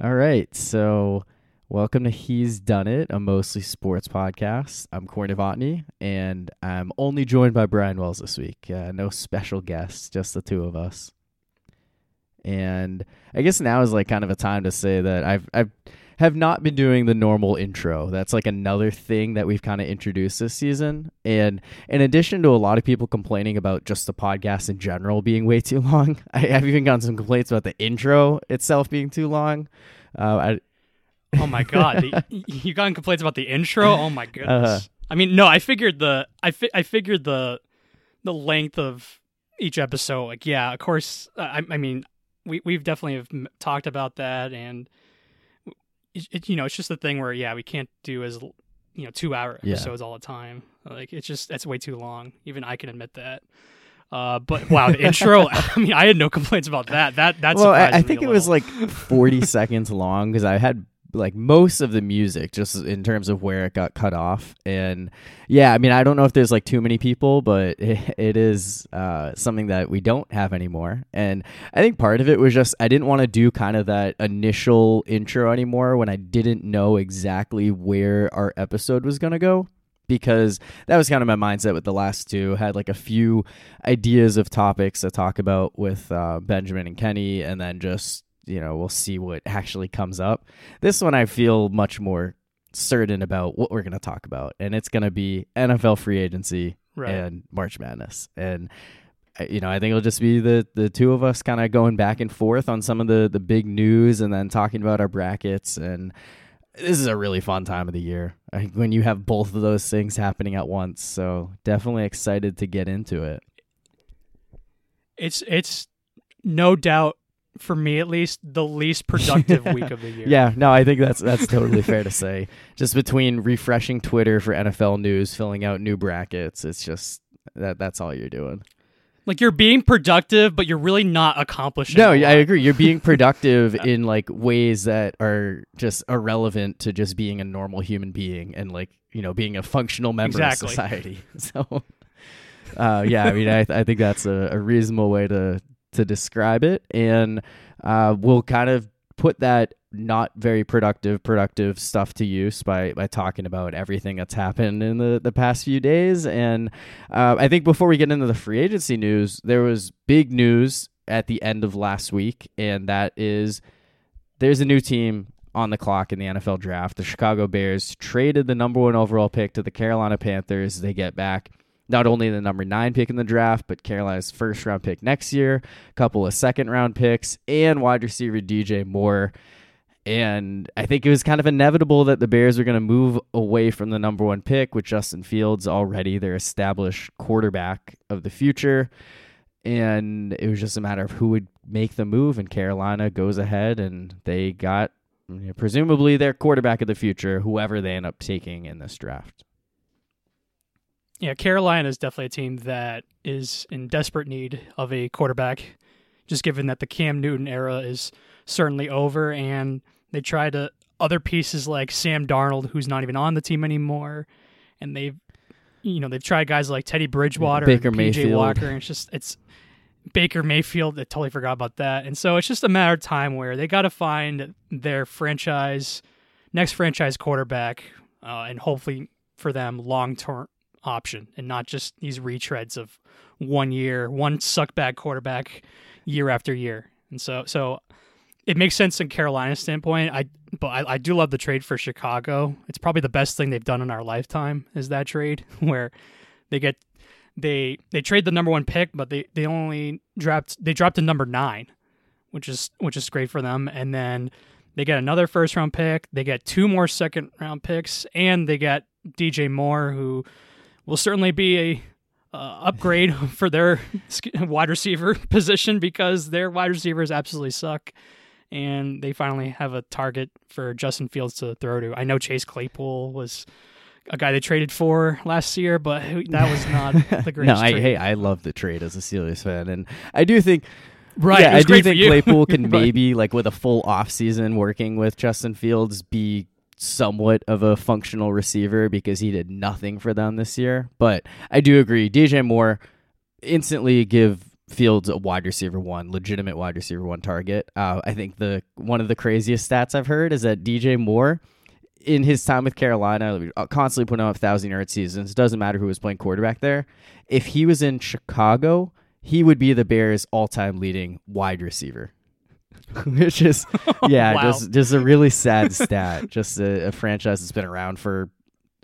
All right. So, welcome to He's Done It, a mostly sports podcast. I'm Corey Novotny, and I'm only joined by Brian Wells this week. Uh, no special guests, just the two of us. And I guess now is like kind of a time to say that I've I've have not been doing the normal intro. That's like another thing that we've kind of introduced this season. And in addition to a lot of people complaining about just the podcast in general being way too long, I have even gotten some complaints about the intro itself being too long. Uh, I, Oh my god, the, you got complaints about the intro? Oh my goodness. Uh, I mean, no, I figured the I fi- I figured the the length of each episode. Like, yeah, of course. I, I mean, we we've definitely have talked about that, and it, it, you know, it's just the thing where yeah, we can't do as you know two hour episodes yeah. all the time. Like, it's just that's way too long. Even I can admit that. Uh, but wow, the intro. I mean, I had no complaints about that. That that's well, I, I think it was like forty seconds long because I had like most of the music just in terms of where it got cut off. And yeah i mean i don't know if there's like too many people but it, it is uh, something that we don't have anymore. And i think part of it was just i didn't want to do kind of that initial intro anymore when i didn't know exactly where our episode was going to go because that was kind of my mindset with the last two. Had like a few ideas of topics to talk about with uh, benjamin and kenny and then just you know, we'll see what actually comes up. This one I feel much more certain about what we're going to talk about, and it's going to be NFL free agency right. and March Madness. And you know, I think it'll just be the the two of us kind of going back and forth on some of the the big news, and then talking about our brackets. And this is a really fun time of the year when you have both of those things happening at once. So definitely excited to get into it. It's it's no doubt for me at least, the least productive week of the year. Yeah, no, I think that's that's totally fair to say. Just between refreshing Twitter for NFL news, filling out new brackets, it's just that that's all you're doing. Like you're being productive, but you're really not accomplishing. No, I agree. You're being productive in like ways that are just irrelevant to just being a normal human being and like you know being a functional member exactly. of society. So, uh, yeah, I mean, I, I think that's a, a reasonable way to to describe it, and uh, we'll kind of put that not very productive productive stuff to use by by talking about everything that's happened in the the past few days and uh, i think before we get into the free agency news there was big news at the end of last week and that is there's a new team on the clock in the NFL draft. The Chicago Bears traded the number one overall pick to the Carolina Panthers. They get back not only the number nine pick in the draft, but Carolina's first round pick next year, a couple of second round picks, and wide receiver DJ Moore. And I think it was kind of inevitable that the Bears were going to move away from the number one pick with Justin Fields already their established quarterback of the future. And it was just a matter of who would make the move. And Carolina goes ahead and they got presumably their quarterback of the future, whoever they end up taking in this draft yeah, Carolina is definitely a team that is in desperate need of a quarterback, just given that the Cam Newton era is certainly over, and they tried to other pieces like Sam Darnold, who's not even on the team anymore, and they've you know they've tried guys like Teddy Bridgewater, Baker and PJ Mayfield. Walker, and it's just it's Baker Mayfield. I totally forgot about that, and so it's just a matter of time where they got to find their franchise next franchise quarterback, uh, and hopefully for them long term option and not just these retreads of one year, one suck bag quarterback year after year. And so, so it makes sense in Carolina's standpoint. I, but I, I do love the trade for Chicago. It's probably the best thing they've done in our lifetime is that trade where they get they they trade the number one pick, but they they only dropped they dropped to number nine, which is which is great for them. And then they get another first round pick. They get two more second round picks, and they get DJ Moore, who will certainly be a uh, upgrade for their wide receiver position because their wide receivers absolutely suck. And they finally have a target for Justin Fields to throw to. I know Chase Claypool was a guy they traded for last year, but that was not the greatest. no, I, trade. hey, I love the trade as a Steelers fan, and I do think. Right, yeah, I do think Claypool can maybe like with a full off season working with Justin Fields be somewhat of a functional receiver because he did nothing for them this year. But I do agree, DJ Moore instantly give Fields a wide receiver one, legitimate wide receiver one target. Uh, I think the one of the craziest stats I've heard is that DJ Moore, in his time with Carolina, uh, constantly putting up thousand yard seasons. Doesn't matter who was playing quarterback there. If he was in Chicago, he would be the Bears' all time leading wide receiver. Which is, yeah, wow. just just a really sad stat. Just a, a franchise that's been around for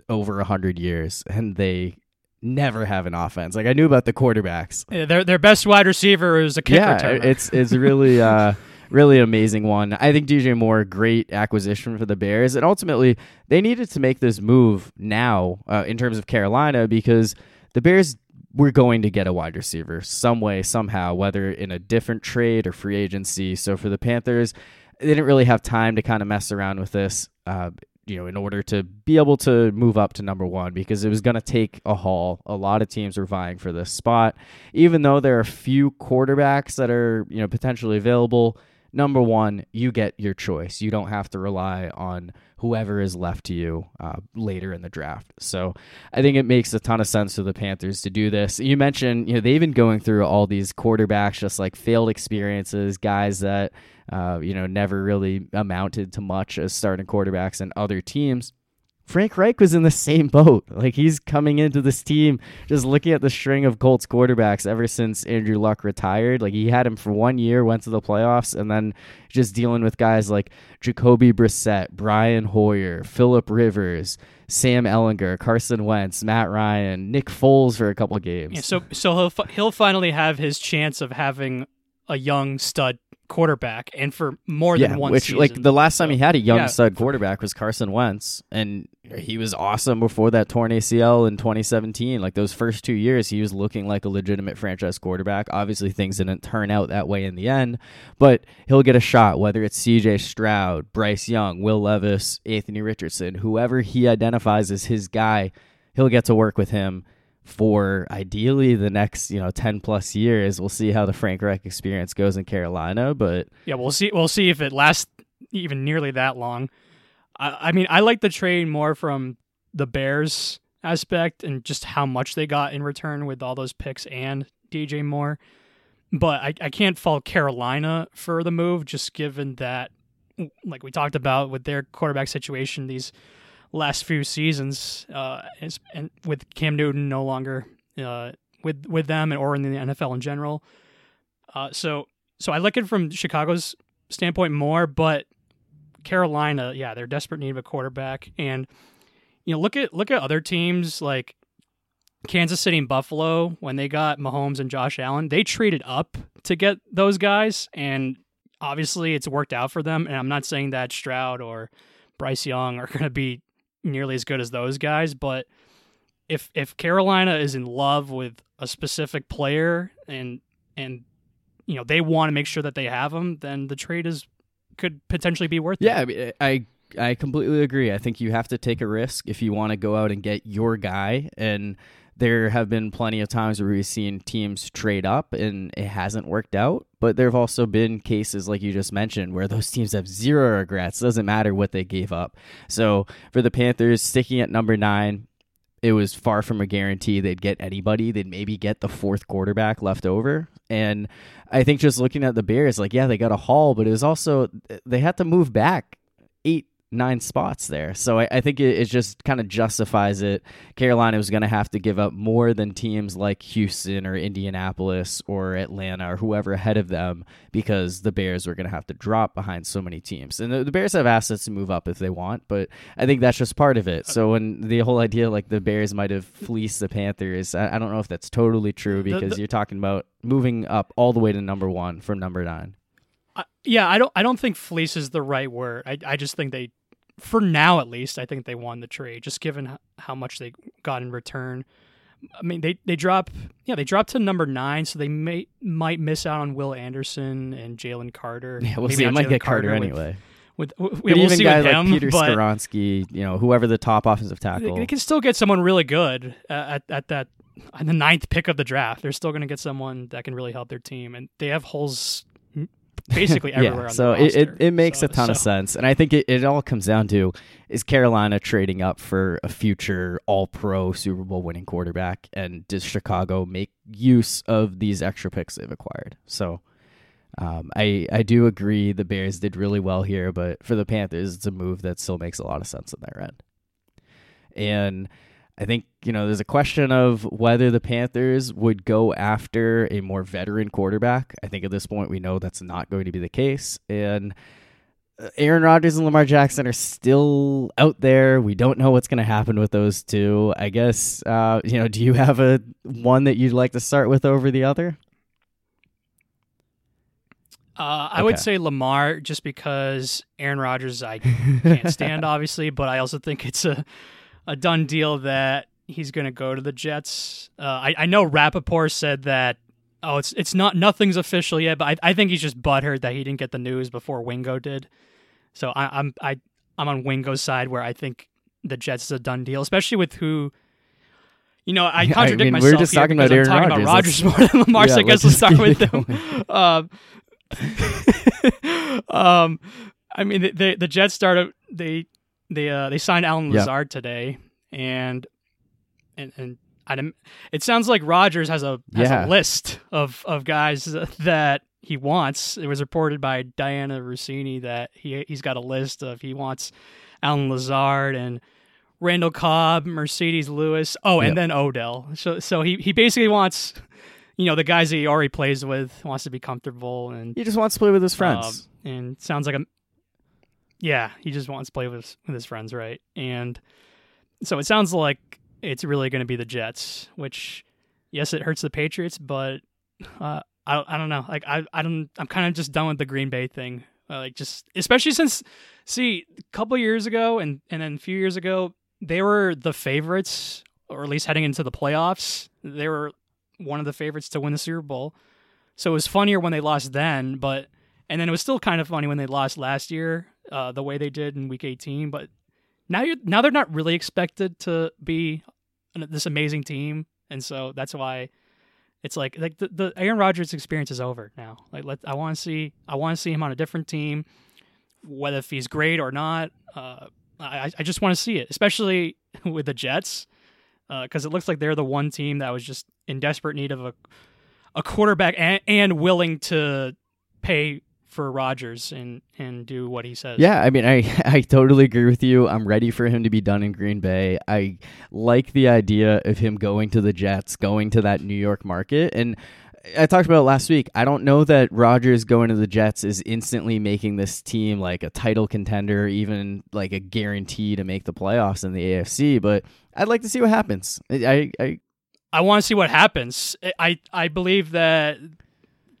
over a hundred years, and they never have an offense. Like I knew about the quarterbacks. Yeah, their their best wide receiver is a kick yeah, returner. it's it's really uh really amazing one. I think DJ Moore great acquisition for the Bears, and ultimately they needed to make this move now uh, in terms of Carolina because the Bears were going to get a wide receiver some way somehow, whether in a different trade or free agency. So for the Panthers. They didn't really have time to kind of mess around with this. Uh, you know, in order to be able to move up to number one because it was going to take a haul. A lot of teams are vying for this spot. Even though there are a few quarterbacks that are, you know, potentially available, number one, you get your choice. You don't have to rely on whoever is left to you uh, later in the draft. So I think it makes a ton of sense for the Panthers to do this. You mentioned, you know, they've been going through all these quarterbacks, just like failed experiences, guys that, uh, you know, never really amounted to much as starting quarterbacks in other teams. Frank Reich was in the same boat. Like he's coming into this team just looking at the string of Colts quarterbacks ever since Andrew Luck retired. Like he had him for one year, went to the playoffs, and then just dealing with guys like Jacoby Brissett, Brian Hoyer, Philip Rivers, Sam Ehlinger, Carson Wentz, Matt Ryan, Nick Foles for a couple games. Yeah, so so he'll he'll finally have his chance of having a young stud quarterback and for more yeah, than one which season. like the last time he had a young yeah. stud quarterback was Carson Wentz and he was awesome before that torn ACL in 2017 like those first 2 years he was looking like a legitimate franchise quarterback. Obviously things didn't turn out that way in the end but he'll get a shot whether it's CJ Stroud, Bryce Young, Will Levis, Anthony Richardson whoever he identifies as his guy he'll get to work with him for ideally the next you know 10 plus years. We'll see how the frank reich experience goes in carolina but yeah we'll see we'll see if it lasts even nearly that long i, I mean i like the trade more from the bears aspect and just how much they got in return with all those picks and dj moore but I, I can't fault carolina for the move just given that like we talked about with their quarterback situation these last few seasons, uh, and with Cam Newton no longer uh, with with them or in the NFL in general. Uh, so so I at it from Chicago's standpoint more, but Carolina, yeah, they're desperate need of a quarterback, and you know look at look at other teams like Kansas City and Buffalo when they got Mahomes and Josh Allen, they traded up to get those guys, and obviously it's worked out for them. And I'm not saying that Stroud or Bryce Young are going to be nearly as good as those guys, but if if Carolina is in love with a specific player and and you know they want to make sure that they have him, then the trade is could potentially be worth yeah, it. Yeah, I I completely agree. I think you have to take a risk if you want to go out and get your guy and there have been plenty of times where we've seen teams trade up and it hasn't worked out. But there have also been cases, like you just mentioned, where those teams have zero regrets. It doesn't matter what they gave up. So for the Panthers, sticking at number nine, it was far from a guarantee they'd get anybody. They'd maybe get the fourth quarterback left over. And I think just looking at the Bears, like, yeah, they got a haul, but it was also, they had to move back eight nine spots there. So I, I think it, it, just kind of justifies it. Carolina was going to have to give up more than teams like Houston or Indianapolis or Atlanta or whoever ahead of them because the Bears were going to have to drop behind so many teams. And the, the, Bears have assets to move up if they want, but I think that's just part of it. So when the whole idea like the Bears might have fleeced the Panthers, I, I don't know if that's totally true because the, the, you're talking about moving up all the way to number one from number nine. Uh, yeah, I don't. I don't think fleece is the right word. I, I just think they for now at least, I think they won the trade, just given how much they got in return. I mean, they they drop, yeah, they dropped to number nine, so they may might miss out on Will Anderson and Jalen Carter. Yeah, we'll Maybe see. I might get Carter, Carter anyway. With, with, with we'll even guys like Peter Skoronski, you know, whoever the top offensive tackle, they, they can still get someone really good uh, at at that the ninth pick of the draft. They're still going to get someone that can really help their team, and they have holes basically everywhere. yeah, so it, it, it makes so, a ton so. of sense, and I think it, it all comes down to is Carolina trading up for a future All Pro Super Bowl winning quarterback, and does Chicago make use of these extra picks they've acquired? So. Um, I I do agree the Bears did really well here, but for the Panthers, it's a move that still makes a lot of sense on their end. And I think, you know, there's a question of whether the Panthers would go after a more veteran quarterback. I think at this point we know that's not going to be the case. And uh, Aaron Rodgers and Lamar Jackson are still out there. We don't know what's going to happen with those two. I guess, uh, you know, do you have a one that you'd like to start with over the other? Uh, I would say Lamar just because Aaron Rodgers I can't stand obviously, but I also think it's a a done deal that he's going to go to the Jets. Uh, I, I know Rapoport said that oh it's it's not nothing's official yet, but I, I think he's just butthurt that he didn't get the news before Wingo did. So I, I'm I I'm on Wingo's side where I think the Jets is a done deal, especially with who. You know, I contradict I mean, myself we're just here talking about Aaron talking Rodgers. about Rodgers more than Lamar. Yeah, so I guess let's let's start with them. Um, um, I mean, the, the the Jets started they they uh they signed Allen. Lazard today, and and and I it sounds like Rodgers has a has Yeah. a list of of guys that he wants. It was reported by Dianna Russini that he he's got a list of he wants Allen Lazard and Randall Cobb, Marcedes Lewis, oh, and Yep. then Odell. So so he he basically wants. You know the guys that he already plays with wants to be comfortable and He just wants to play with his friends. um, and sounds like a yeah, he just wants to play with his, with his friends, right? And so it sounds like it's really going to be the Jets, which yes, it hurts the Patriots, but uh, I I don't know, like I I don't I'm kind of just done with the Green Bay thing, uh, like just especially since see a couple years ago and and then a few years ago they were the favorites, or at least heading into the playoffs, they were one of the favorites to win the Super Bowl. So it was funnier when they lost then, but and then it was still kind of funny when they lost last year, uh, the way they did in Week 18. But now you're now they're not really expected to be this amazing team, and so that's why it's like like the, the Aaron Rodgers experience is over now. Like let I want to see I want to see him on a different team, whether if he's great or not. Uh, I I just want to see it, especially with the Jets, because it looks like they're the one team that was just in desperate need of a a quarterback and, and willing to pay for Rodgers and and do what he says. Yeah, I mean, I I totally agree with you. I'm ready for him to be done in Green Bay. I like the idea of him going to the Jets, going to that New York market, and I talked about it last week. I don't know that Rodgers going to the Jets is instantly making this team like a title contender, even like a guarantee to make the playoffs in the AFC. But I'd like to see what happens. I, I I want to see what happens. I I believe that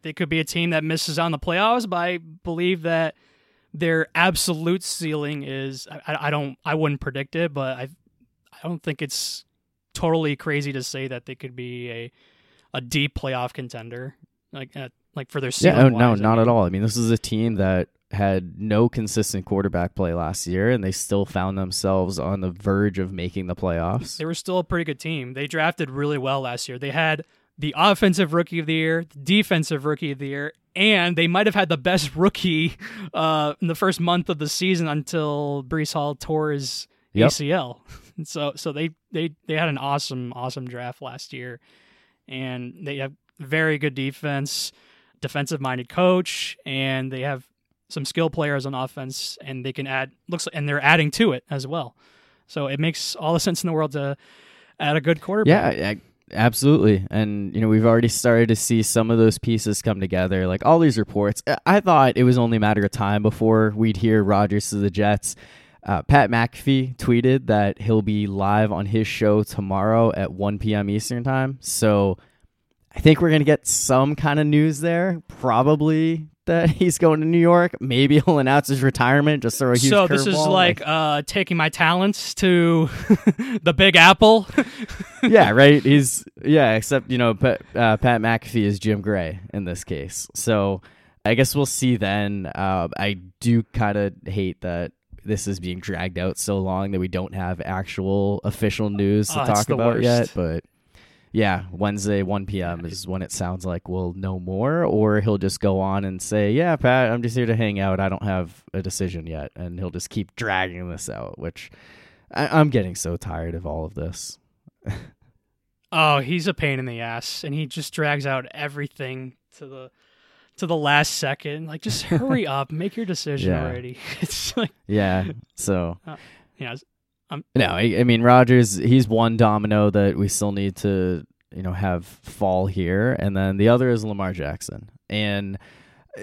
they could be a team that misses on the playoffs, but I believe that their absolute ceiling is I, I don't I wouldn't predict it, but I I don't think it's totally crazy to say that they could be a a deep playoff contender like at, like for their ceiling. Yeah, oh, no, I not at all. I mean, this is a team that had no consistent quarterback play last year, and they still found themselves on the verge of making the playoffs. They were still a pretty good team. They drafted really well last year. They had the offensive rookie of the year, the defensive rookie of the year, and they might have had the best rookie uh, in the first month of the season until Breece Hall tore his Yep. ACL. so so they, they they had an awesome awesome draft last year, and they have very good defense, defensive minded coach, and they have some skill players on offense, and they can add looks and they're adding to it as well. So it makes all the sense in the world to add a good quarterback. Yeah, I, absolutely. And you know, we've already started to see some of those pieces come together. Like all these reports, I- thought it was only a matter of time before we'd hear Rodgers to the Jets. Uh, Pat McAfee tweeted that he'll be live on his show tomorrow at 1 p.m. Eastern time. So I think we're gonna get some kind of news there. Probably that he's going to New York. Maybe he'll announce his retirement. Just throw a huge so this is curveball, like uh, taking my talents to the Big Apple. yeah, right. He's yeah, except you know, Pat, uh, Pat McAfee is Jim Gray in this case. So I guess we'll see then. Uh, I do kind of hate that this is being dragged out so long that we don't have actual official news to Oh, talk about yet. But yeah, Wednesday, 1 p.m. is when it sounds like we'll know more, or he'll just go on and say, Yeah, Pat, I'm just here to hang out. I don't have a decision yet. And he'll just keep dragging this out, which I- am getting so tired of all of this. oh, he's a pain in the ass, and he just drags out everything to the to the last second. Like, just hurry up, make your decision yeah. already. It's like, yeah. So, uh, yeah, um, no, I, I mean Rodgers. He's one domino that we still need to you know have fall here, and then the other is Lamar Jackson, and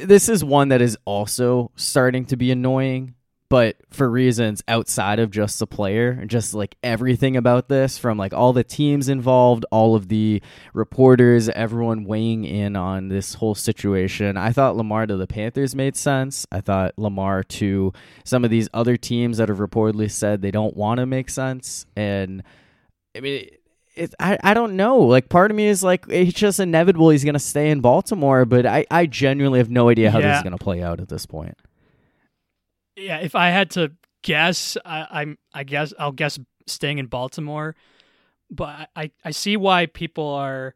this is one that is also starting to be annoying but for reasons outside of just the player, just like everything about this from like all the teams involved, all of the reporters, everyone weighing in on this whole situation. I thought Lamar to the Panthers made sense. I thought Lamar to some of these other teams that have reportedly said they don't want to make sense. And I mean, it, I, I don't know. Like, part of me is like, it's just inevitable he's going to stay in Baltimore, but I, I genuinely have no idea how yeah. this is going to play out at this point yeah, if I had to guess, I, am I guess I'll guess staying in Baltimore. But I, I see why people are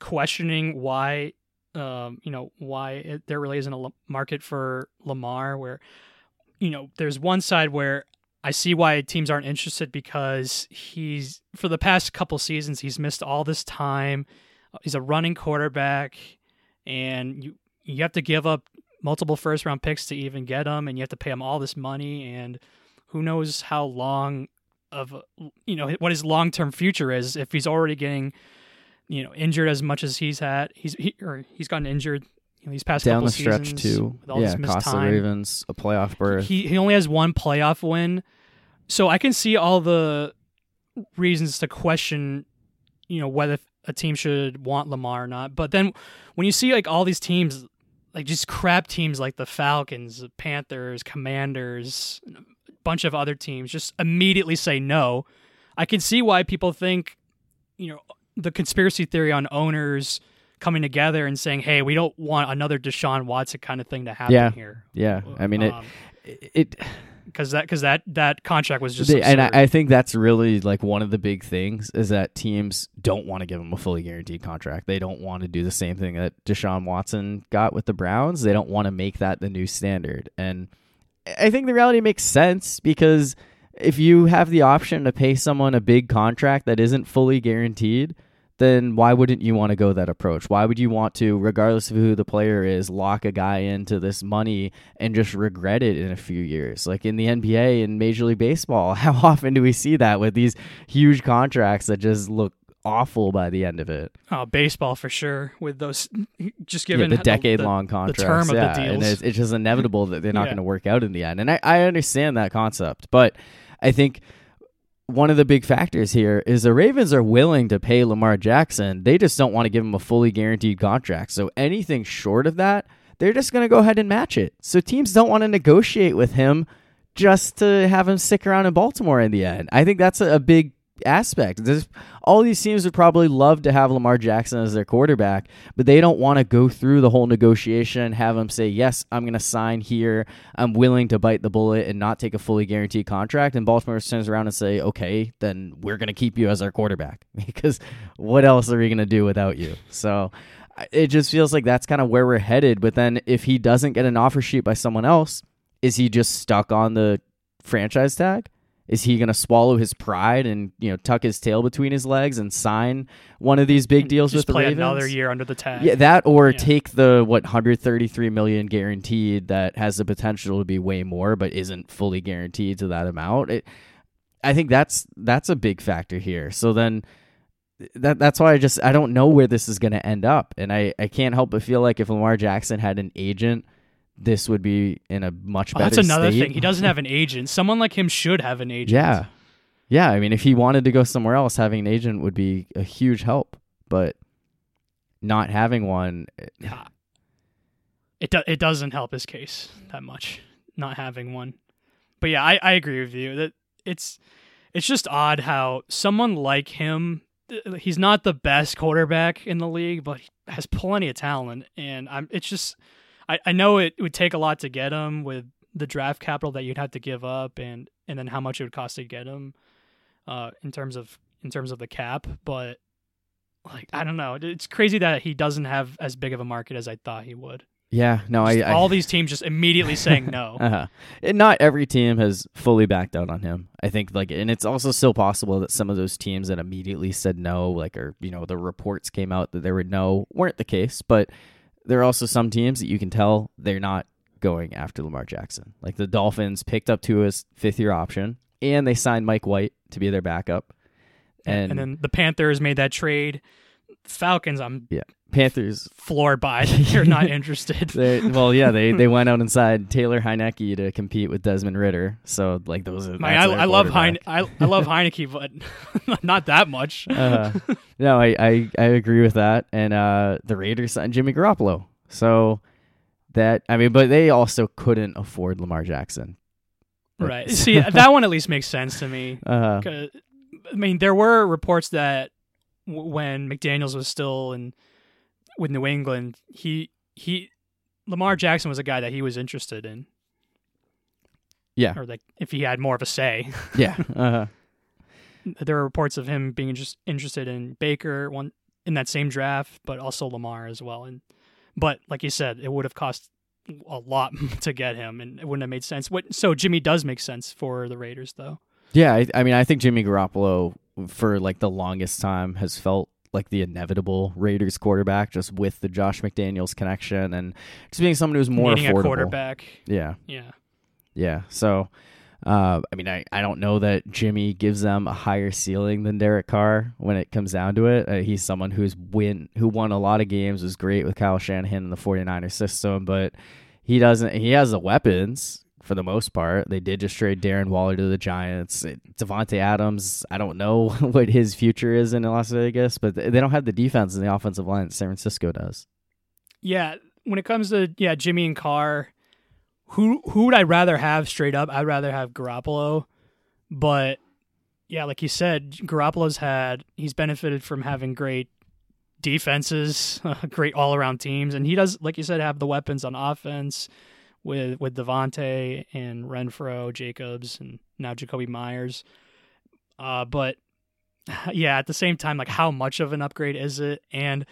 questioning why, um, you know, why it, there really isn't a market for Lamar. Where, you know, there's one side where I see why teams aren't interested because he's for the past couple seasons he's missed all this time. He's a running quarterback, and you you have to give up multiple first round picks to even get him, and you have to pay him all this money, and who knows how long of you know what his long term future is if he's already getting you know injured as much as he's had he's he, or he's gotten injured you know, these past down the stretch too. yeah, cost the Ravens a playoff berth. He he only has one playoff win, so I can see all the reasons to question, you know, whether a team should want Lamar or not. But then when you see like all these teams like just crap teams like the Falcons, Panthers, Commanders, a bunch of other teams just immediately say no. I can see why people think, you know, the conspiracy theory on owners coming together and saying, "Hey, we don't want another Deshaun Watson kind of thing to happen yeah. here." Yeah, I mean um, it. It because that because that that contract was just they, and I, I, think that's really like one of the big things is that teams don't want to give him a fully guaranteed contract. They don't want to do the same thing that Deshaun Watson got with the Browns. They don't want to make that the new standard. And I think the reality makes sense because if you have the option to pay someone a big contract that isn't fully guaranteed, then why wouldn't you want to go that approach? Why would you want to, regardless of who the player is, lock a guy into this money and just regret it in a few years? Like in the NBA and Major League Baseball, how often do we see that with these huge contracts that just look awful by the end of it? Oh, baseball for sure. With those, just given yeah, the decade long contracts, the term of yeah, the deals, and it's, it's just inevitable that they're not yeah. going to work out in the end. And I, I understand that concept, but I think one of the big factors here is the Ravens are willing to pay Lamar Jackson. They just don't want to give him a fully guaranteed contract. So anything short of that, they're just going to go ahead and match it. So teams don't want to negotiate with him just to have him stick around in Baltimore in the end. I think that's a, big aspect. There's, all these teams would probably love to have Lamar Jackson as their quarterback, but they don't want to go through the whole negotiation, and have him say, Yes, I'm going to sign here. I'm willing to bite the bullet and not take a fully guaranteed contract. And Baltimore turns around and say, Okay, then we're going to keep you as our quarterback because what else are we going to do without you? So it just feels like that's kind of where we're headed. But then if he doesn't get an offer sheet by someone else, is he just stuck on the franchise tag? Is he going to swallow his pride and you know tuck his tail between his legs and sign one of these big deals with the play Ravens? Another year under the tag. Yeah, that or yeah. take the what 133 million guaranteed that has the potential to be way more, but isn't fully guaranteed to that amount. It, I think that's that's a big factor here. So then that that's why I just I don't know where this is going to end up, and I I can't help but feel like if Lamar Jackson had an agent this would be in a much oh, better. Oh, that's another state. thing. He doesn't have an agent. Someone like him should have an agent. Yeah, yeah. I mean, if he wanted to go somewhere else, having an agent would be a huge help. But not having one, yeah, it do- it doesn't help his case that much. Not having one, but yeah, I, I agree with you that it's it's just odd how someone like him. Eh, he's not the best quarterback in the league, but he has plenty of talent, and I'm. It's just I, I know it would take a lot to get him with the draft capital that you'd have to give up and and then how much it would cost to get him uh in terms of in terms of the cap but like I don't know. It's crazy that he doesn't have as big of a market as I thought he would. Yeah, no, I, I, all these teams just immediately saying no. uh-huh. And not every team has fully backed out on him. I think like, and it's also still possible that some of those teams that immediately said no, like, or you know, the reports came out that there were no, weren't the case. But there are also some teams that you can tell they're not going after Lamar Jackson. Like the Dolphins picked up Tua's fifth year option, and they signed Mike White to be their backup. And, and then the Panthers made that trade. Falcons, I'm yeah. Panthers floored by. You're not interested. they, well, yeah, they they went out inside Taylor Heinicke to compete with Desmond Ridder. So like those are. My, I, I love Heine, I, I love Heinicke, but not that much. uh, no, I, I I agree with that. And uh, the Raiders signed Jimmy Garoppolo. So that I mean, but they also couldn't afford Lamar Jackson. Right. See, that one at least makes sense to me. Uh, I mean, there were reports that w- when McDaniels was still in with New England, he he Lamar Jackson was a guy that he was interested in. Yeah. Or like if he had more of a say. yeah. Uh-huh. there were reports of him being just interested in Baker one in that same draft, but also Lamar as well. And but like you said, it would have cost a lot to get him, and it wouldn't have made sense. What? So Jimmy does make sense for the Raiders, though. Yeah, I, I mean, I think Jimmy Garoppolo for like the longest time has felt like the inevitable Raiders quarterback, just with the Josh McDaniels connection and just being someone who's more Needing affordable. A quarterback. Yeah. Yeah. Yeah. So, uh, I mean, I, I don't know that Jimmy gives them a higher ceiling than Derek Carr when it comes down to it. Uh, he's someone who's win who won a lot of games, was great with Kyle Shanahan in the 49ers system, but he doesn't. He has the weapons for the most part. They did just trade Darren Waller to the Giants. Davante Adams, I don't know what his future is in Las Vegas, but they don't have the defense and the offensive line that San Francisco does. Yeah, when it comes to yeah Jimmy and Carr, who who would I rather have straight up? I'd rather have Garoppolo, but yeah, like you said, Garoppolo's had he's benefited from having great defenses, great all around teams, and he does, like you said, have the weapons on offense with with Davante and Renfrow, Jacobs, and now Jakobi Meyers. Uh, but yeah, at the same time, like how much of an upgrade is it? And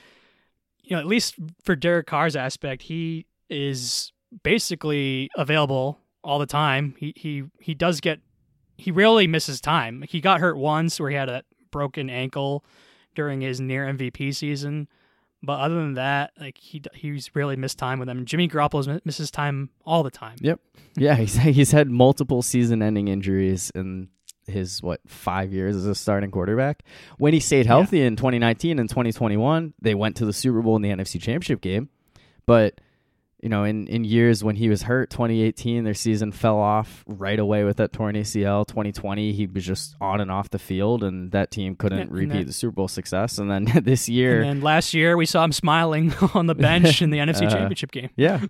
you know, at least for Derek Carr's aspect, he is basically available all the time. He he he does get he rarely misses time. He got hurt once where he had a broken ankle during his near MVP season. But other than that, like he he's really missed time with them. Jimmy Garoppolo misses time all the time. Yep. Yeah, he's he's had multiple season-ending injuries in his what five years as a starting quarterback. When he stayed healthy yeah. in 2019 and 2021, they went to the Super Bowl in the NFC Championship game. But you know, in, in years when he was hurt, 2018, their season fell off right away with that torn ACL. 2020, he was just on and off the field, and that team couldn't repeat then, the Super Bowl success. And then this year, and last year, we saw him smiling on the bench in the NFC uh, Championship game. Yeah,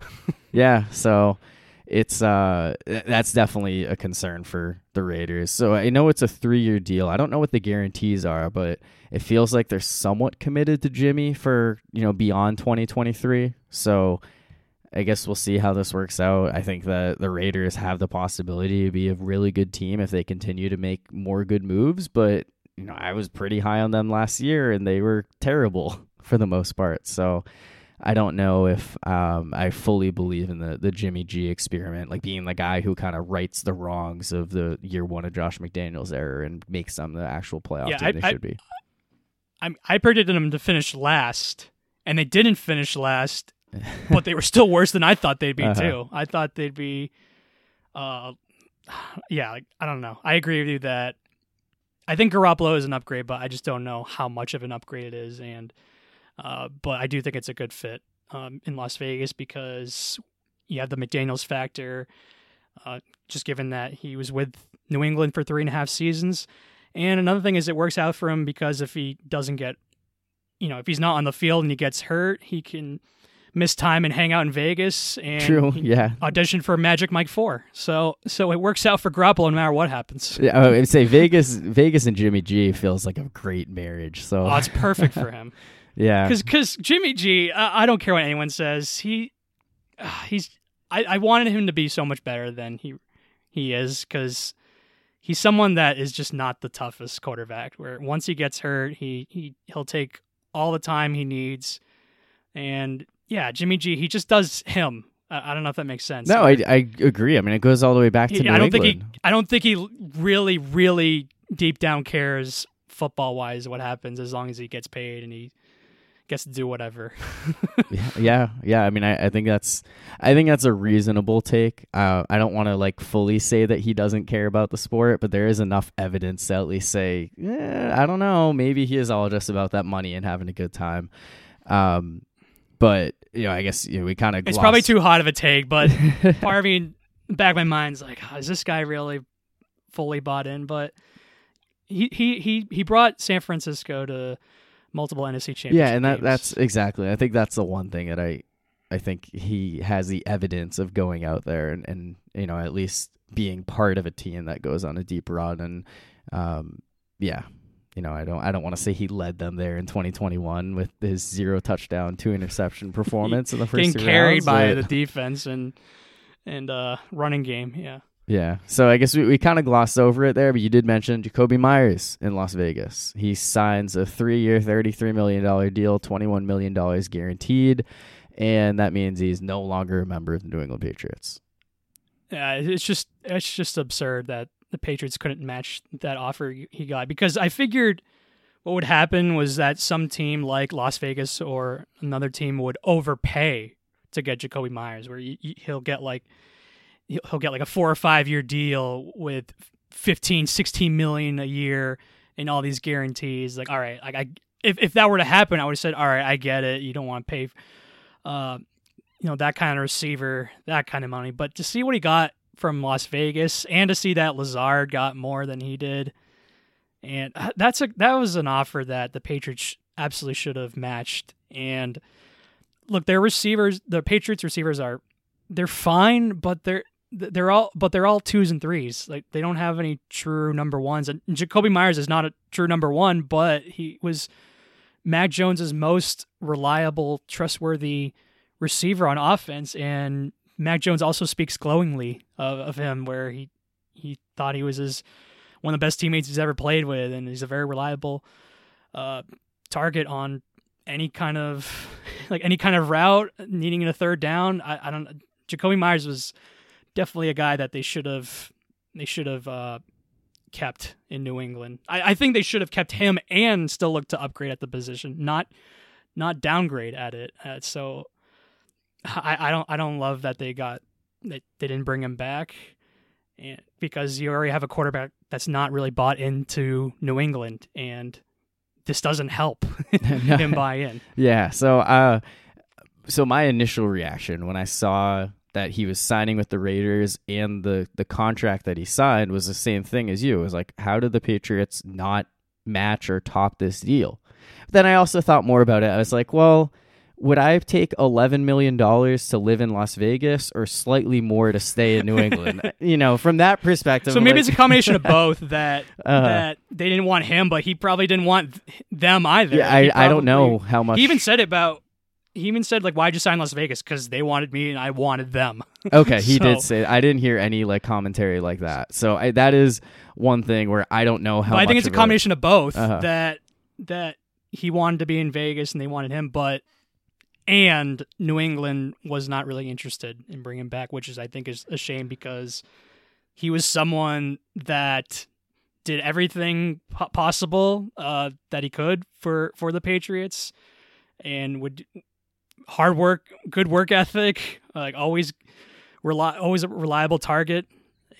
yeah. So it's uh, that's definitely a concern for the Raiders. So I know it's a three year deal. I don't know what the guarantees are, but it feels like they're somewhat committed to Jimmy for you know beyond 2023. So I guess we'll see how this works out. I think that the Raiders have the possibility to be a really good team if they continue to make more good moves, but you know, I was pretty high on them last year and they were terrible for the most part. So I don't know if um, I fully believe in the, the Jimmy G experiment, like being the guy who kind of rights the wrongs of the year one of Josh McDaniels error and makes them the actual playoff yeah, team I, they I, should be. I, I predicted them to finish last, and they didn't finish last, but they were still worse than I thought they'd be uh-huh. too. I thought they'd be, uh, yeah, like, I don't know. I agree with you that I think Garoppolo is an upgrade, but I just don't know how much of an upgrade it is. And, uh, but I do think it's a good fit um, in Las Vegas because you have the McDaniels factor. Uh, just given that he was with New England for three and a half seasons. And another thing is it works out for him because if he doesn't get, you know, if he's not on the field and he gets hurt, he can miss time and hang out in Vegas and True, yeah. audition for Magic Mike Four. So so it works out for Garoppolo no matter what happens. Yeah, I would say Vegas Vegas and Jimmy G feels like a great marriage. So oh, it's perfect for him. yeah, because because Jimmy G, I, I don't care what anyone says. He uh, he's I, I wanted him to be so much better than he he is because he's someone that is just not the toughest quarterback. Where once he gets hurt, he he he'll take all the time he needs. And yeah, Jimmy G, he just does him. I, I don't know if that makes sense. No, I, I agree. I mean, it goes all the way back to he, New I don't England. think he. I don't think he really, really deep down cares football wise what happens as long as he gets paid and he gets to do whatever. yeah, yeah, yeah. I mean, I, I think that's, I think that's a reasonable take. Uh, I don't want to like fully say that he doesn't care about the sport, but there is enough evidence to at least say, eh, I don't know, maybe he is all just about that money and having a good time. Um, but you know, I guess you know, we kind of. It's probably too hot of a take, but part of me, back of my mind's like, oh, is this guy really fully bought in? But he he he he brought San Francisco to multiple NFC championship. Yeah, and that games. that's exactly. I think that's the one thing that I I think he has the evidence of going out there and and you know at least being part of a team that goes on a deep run and um yeah you know I don't I don't want to say he led them there in 2021 with his zero touchdown two interception performance in the first getting two carried rounds, by the defense and and uh running game. Yeah. Yeah. So I guess we, we kind of glossed over it there, but you did mention Jakobi Meyers in Las Vegas. He signs a three year, $33 million deal, $21 million guaranteed. And that means he's no longer a member of the New England Patriots. Yeah, it's just it's just absurd that the Patriots couldn't match that offer he got because I figured what would happen was that some team like Las Vegas or another team would overpay to get Jakobi Meyers, where he- he- he'll get like he'll he'll get like a four or five year deal with 15, 16 million a year and all these guarantees. Like, all right, like I if if that were to happen, I would have said, all right, I get it. You don't want to pay. Uh, you know that kind of receiver, that kind of money. But to see what he got from Las Vegas, and to see that Lazard got more than he did, and uh, that's a that was an offer that the Patriots absolutely should have matched. And look, their receivers, the Patriots receivers are they're fine, but they're they're all but they're all twos and threes. Like they don't have any true number ones. And Jakobi Meyers is not a true number one, but he was Mac Jones's most reliable, trustworthy receiver on offense, and Mac Jones also speaks glowingly of, of him, where he he thought he was his one of the best teammates he's ever played with, and he's a very reliable uh, target on any kind of like any kind of route needing a third down. I, I don't. Jakobi Meyers was definitely a guy that they should have they should have uh, kept in New England. I, I think they should have kept him and still look to upgrade at the position, not not downgrade at it. Uh, so I, I don't I don't love that they got that they didn't bring him back, and because you already have a quarterback that's not really bought into New England, and this doesn't help him buy in. Yeah. So, uh, so my initial reaction when I saw that he was signing with the Raiders and the the contract that he signed was the same thing as you. It was like, how did the Patriots not match or top this deal? But Then I also thought more about it. I was like, well, would I take eleven million dollars to live in Las Vegas or slightly more to stay in New England? you know, from that perspective. So maybe like, it's a combination of both that Uh-huh. that they didn't want him, but he probably didn't want them either. yeah, I, I don't know how much. He even said it about. He even said like, "Why'd you sign Las Vegas? Because they wanted me and I wanted them." Okay, he did say. I didn't hear any like commentary like that. So I, that is one thing where I don't know how. But I think it's a combination of both Uh-huh. that that he wanted to be in Vegas and they wanted him, but and New England was not really interested in bringing him back, which is I think is a shame because he was someone that did everything po- possible uh, that he could for for the Patriots and would hard work, good work ethic, like always rely always a reliable target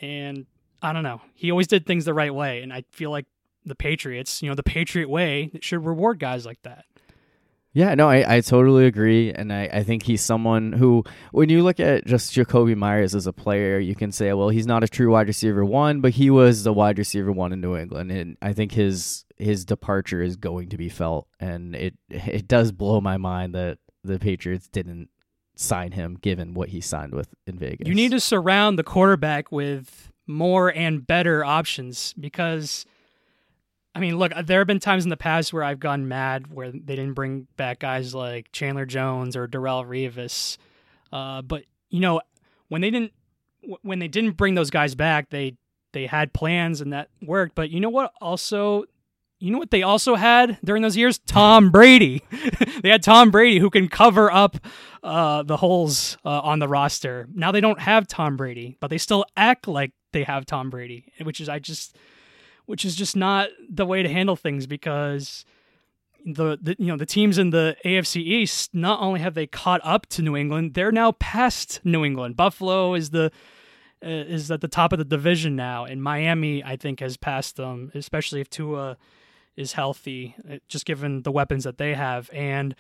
and I don't know. He always did things the right way and I feel like the Patriots, you know, the Patriot way should reward guys like that. Yeah, no, I, I totally agree, and I, I think he's someone who, when you look at just Jakobi Meyers as a player, you can say, well, he's not a true wide receiver one, but he was the wide receiver one in New England, and I think his his departure is going to be felt, and it it does blow my mind that the Patriots didn't sign him given what he signed with in Vegas. You need to surround the quarterback with more and better options because I mean, look, there have been times in the past where I've gone mad where they didn't bring back guys like Chandler Jones or Darrelle Revis. Uh, but you know, when they didn't when they didn't bring those guys back, they they had plans and that worked. But you know what? Also, you know what they also had during those years? Tom Brady. they had Tom Brady who can cover up uh, the holes uh, on the roster. Now they don't have Tom Brady, but they still act like they have Tom Brady, which is I just, which is just not the way to handle things because the, the you know the teams in the AFC East not only have they caught up to New England, they're now past New England. Buffalo is the uh, is at the top of the division now, and Miami I think has passed them, especially if Tua is healthy, uh, just given the weapons that they have. And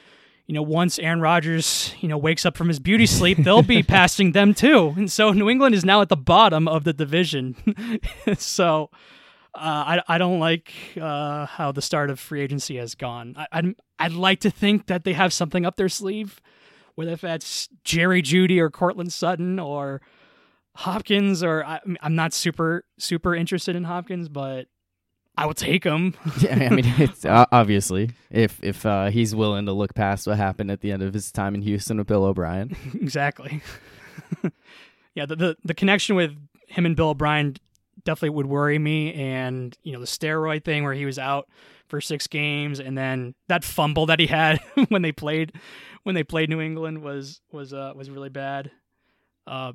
you know, once Aaron Rodgers you know wakes up from his beauty sleep, they'll be passing them too. And so New England is now at the bottom of the division. so uh, I I don't like uh, how the start of free agency has gone. I, I'd I'd like to think that they have something up their sleeve, whether that's Jerry Jeudy or Courtland Sutton or Hopkins or I, I'm not super super interested in Hopkins, but I will take him. yeah, I mean, it's uh, obviously if if uh, he's willing to look past what happened at the end of his time in Houston with Bill O'Brien. exactly. yeah, the, the the connection with him and Bill O'Brien definitely would worry me. And you know the steroid thing where he was out for six games, and then that fumble that he had when they played when they played New England was was uh, was really bad. Uh,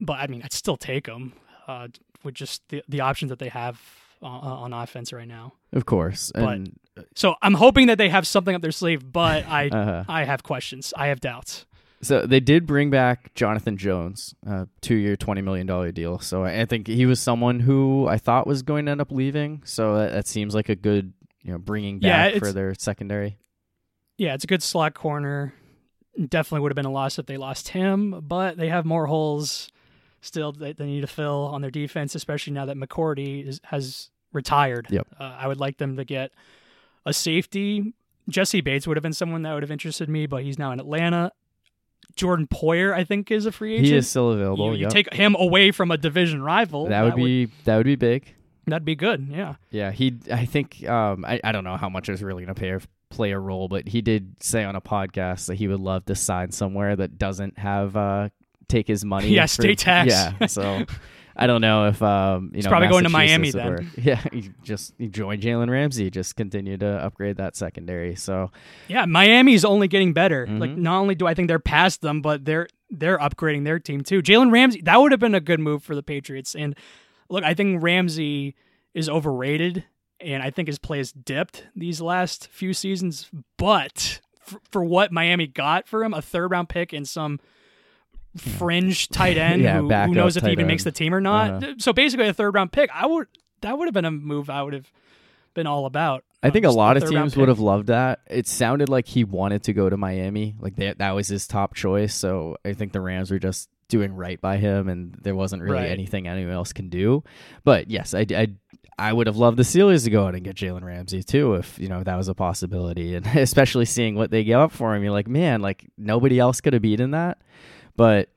but I mean, I'd still take him uh, with just the the options that they have on, on offense right now. Of course, but, and so I'm hoping that they have something up their sleeve. But I uh-huh. I have questions. I have doubts. So they did bring back Jonathan Jones, a two-year, twenty million dollar deal. So I think he was someone who I thought was going to end up leaving. So that, that seems like a good, you know, bringing back yeah, for their secondary. Yeah, it's a good slot corner. Definitely would have been a loss if they lost him, but they have more holes still that they need to fill on their defense, especially now that McCourty is, has retired. Yep. Uh, I would like them to get a safety. Jessie Bates would have been someone that would have interested me, but he's now in Atlanta. Jordan Poyer, I think, is a free agent. He is still available. You, you yep. take him away from a division rival. That, would be would, that would be big. That'd be good. Yeah. Yeah. He. I think. Um. I. I don't know how much is really going to pay play a role, but he did say on a podcast that he would love to sign somewhere that doesn't have uh take his money. Yeah. For, state tax. Yeah. So. I don't know if um, you He's know. Probably going to Miami then. Yeah, you just you join Jalen Ramsey. Just continue to upgrade that secondary. So yeah, Miami's only getting better. Mm-hmm. Like not only do I think they're past them, but they're they're upgrading their team too. Jalen Ramsey that would have been a good move for the Patriots. And look, I think Ramsey is overrated, and I think his play has dipped these last few seasons. But for, for what Miami got for him, a third round pick and some fringe tight end yeah, who, who, knows if he even end. makes the team or not. Uh-huh. So basically, a third round pick. I would that would have been a move I would have been all about. I think a lot of teams would have loved that. It sounded like he wanted to go to Miami, like that that was his top choice. So I think the Rams were just doing right by him, and there wasn't really right. anything anyone else can do. But yes, I, I I would have loved the Steelers to go out and get Jalen Ramsey too, if you know that was a possibility, and especially seeing what they gave up for him. You're like, man, like nobody else could have beaten that. But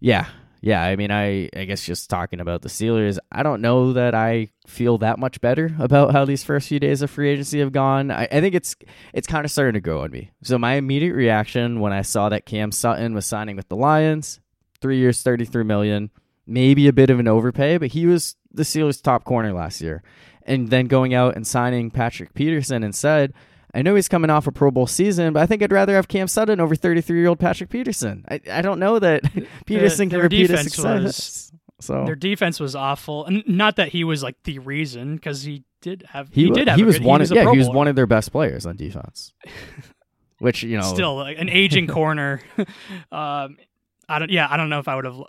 yeah, yeah, I mean, I I guess just talking about the Steelers, I don't know that I feel that much better about how these first few days of free agency have gone. I, I think it's it's kind of starting to grow on me. So my immediate reaction when I saw that Cam Sutton was signing with the Lions, three years, thirty three million, maybe a bit of an overpay, but he was the Steelers' top corner last year, and then going out and signing Patrick Peterson instead I know he's coming off a Pro Bowl season, but I think I'd rather have Cam Sutton over 33 year old Patrick Peterson. I, I don't know that Peterson the, can repeat his success. Was, so their defense was awful, and not that he was like the reason because he did have he, he did have he was good, one he was of, yeah he was one of their best players on defense. Which you know still like, an aging corner. um, I don't yeah I don't know if I would have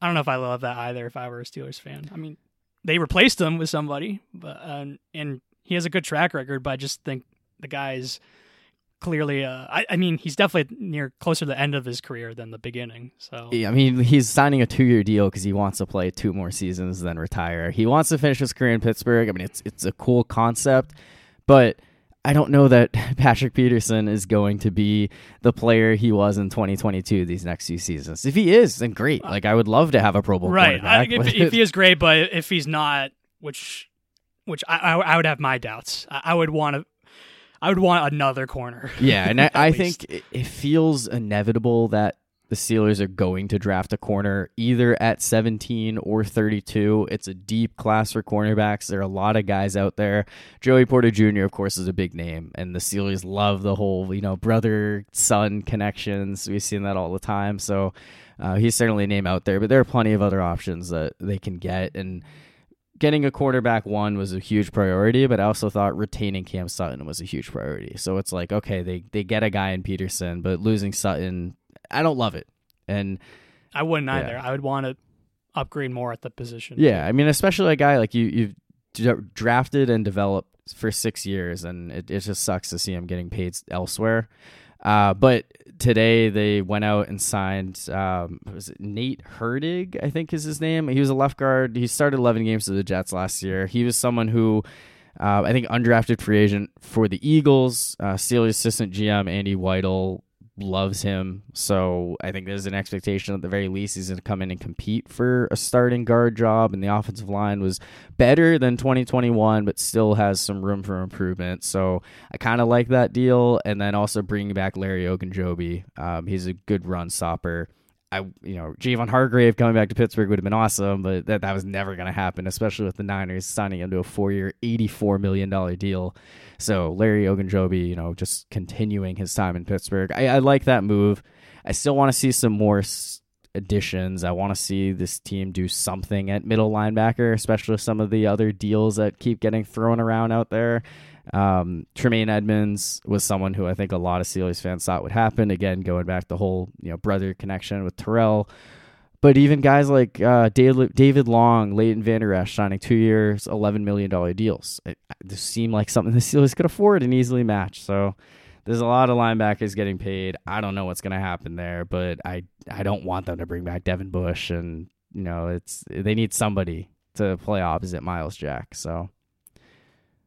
I don't know if I love that either if I were a Steelers fan. I mean they replaced him with somebody, but uh, and he has a good track record, but I just think the guy's clearly uh, I, I, mean he's definitely near closer to the end of his career than the beginning so. Yeah, i mean he's signing a two-year deal because he wants to play two more seasons then retire. He wants to finish his career in pittsburgh. I mean it's it's a cool concept but i don't know that patrick peterson is going to be the player he was in 2022 these next few seasons. If he is then great. Uh, like i would love to have a pro bowl right. I, if, if, he is great but if he's not which which I, I, would have my doubts. I would want to I would want another corner. Yeah, and I, I think it, it feels inevitable that the the Steelers are going to draft a corner either at 17 or 32. It's a deep class for cornerbacks. There are a lot of guys out there. Joey Porter Jr., of course, is a big name, and the Steelers love the whole, you know, brother son connections. We've seen that all the time. So uh, he's certainly a name out there, but there are plenty of other options that they can get. And getting a quarterback one was a huge priority, but I also thought retaining Cam Sutton was a huge priority. So it's like, okay, they they get a guy in Peterson, but losing Sutton, I don't love it. And I wouldn't yeah. either. I would want to upgrade more at the position. Yeah, I mean, especially a guy like you you've drafted and developed for six years, and it, it just sucks to see him getting paid elsewhere. Uh, but today they went out and signed um, was it Nate Herbig, I think is his name. He was a left guard. He started 11 games for the Jets last year. He was someone who uh, I think undrafted free agent for the Eagles. Uh, Steelers assistant GM Andy Weidl loves him. So I think there's an expectation at the very least he's going to come in and compete for a starting guard job. And the offensive line was better than 2021, but still has some room for improvement. So I kind of like that deal. And then also bringing back Larry Ogunjobi. Um, he's a good run stopper. I, you know, Javon Hargrave coming back to Pittsburgh would have been awesome, but that, that was never going to happen, especially with the Niners signing him to a four year, $84 million deal. So Larry Ogunjobi, you know, just continuing his time in Pittsburgh. I, I like that move. I still want to see some more additions. I want to see this team do something at middle linebacker, especially some of the other deals that keep getting thrown around out there. Um, Tremaine Edmunds was someone who I think a lot of Steelers fans thought would happen. Again, going back the whole you know brother connection with Terrell. But even guys like uh, David, David Long, Leighton Vander Esch signing two years, $11 million deals. It, it seemed like something the Steelers could afford and easily match. So there's a lot of linebackers getting paid. I don't know what's going to happen there, but I, I don't want them to bring back Devin Bush. And, you know, it's they need somebody to play opposite Myles Jack. So,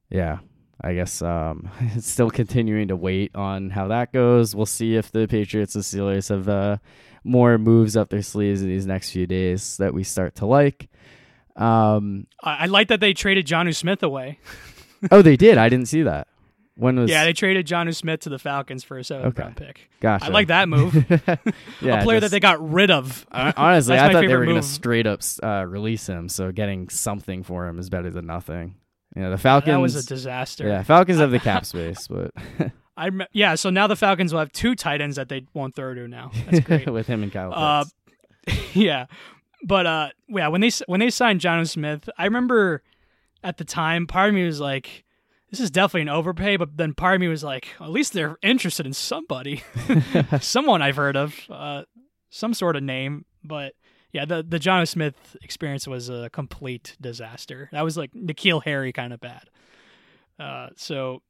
yeah, I guess um, it's still continuing to wait on how that goes. We'll see if the Patriots and Steelers have uh, more moves up their sleeves in these next few days that we start to like. Um, I, I like that they traded Jonnu Smith away. oh, they did. I didn't see that. When was? Yeah, they traded Jonnu Smith to the Falcons for a seventh okay. round pick. Gotcha. I like that move. yeah, a player just, that they got rid of. honestly, I thought they were going to straight up uh, release him. So getting something for him is better than nothing. Yeah, the Falcons. That was a disaster. Yeah, Falcons have the cap space, but. I yeah. So now the Falcons will have two tight ends that they won't throw to now. That's great with him and Kyle. Uh, yeah, but uh, yeah. When they when they signed Jonnu Smith, I remember at the time, part of me was like, "This is definitely an overpay," but then part of me was like, "At least they're interested in somebody, someone I've heard of, uh, some sort of name." But yeah, the the Jonnu Smith experience was a complete disaster. That was like N'Keal Harry kind of bad. Uh, so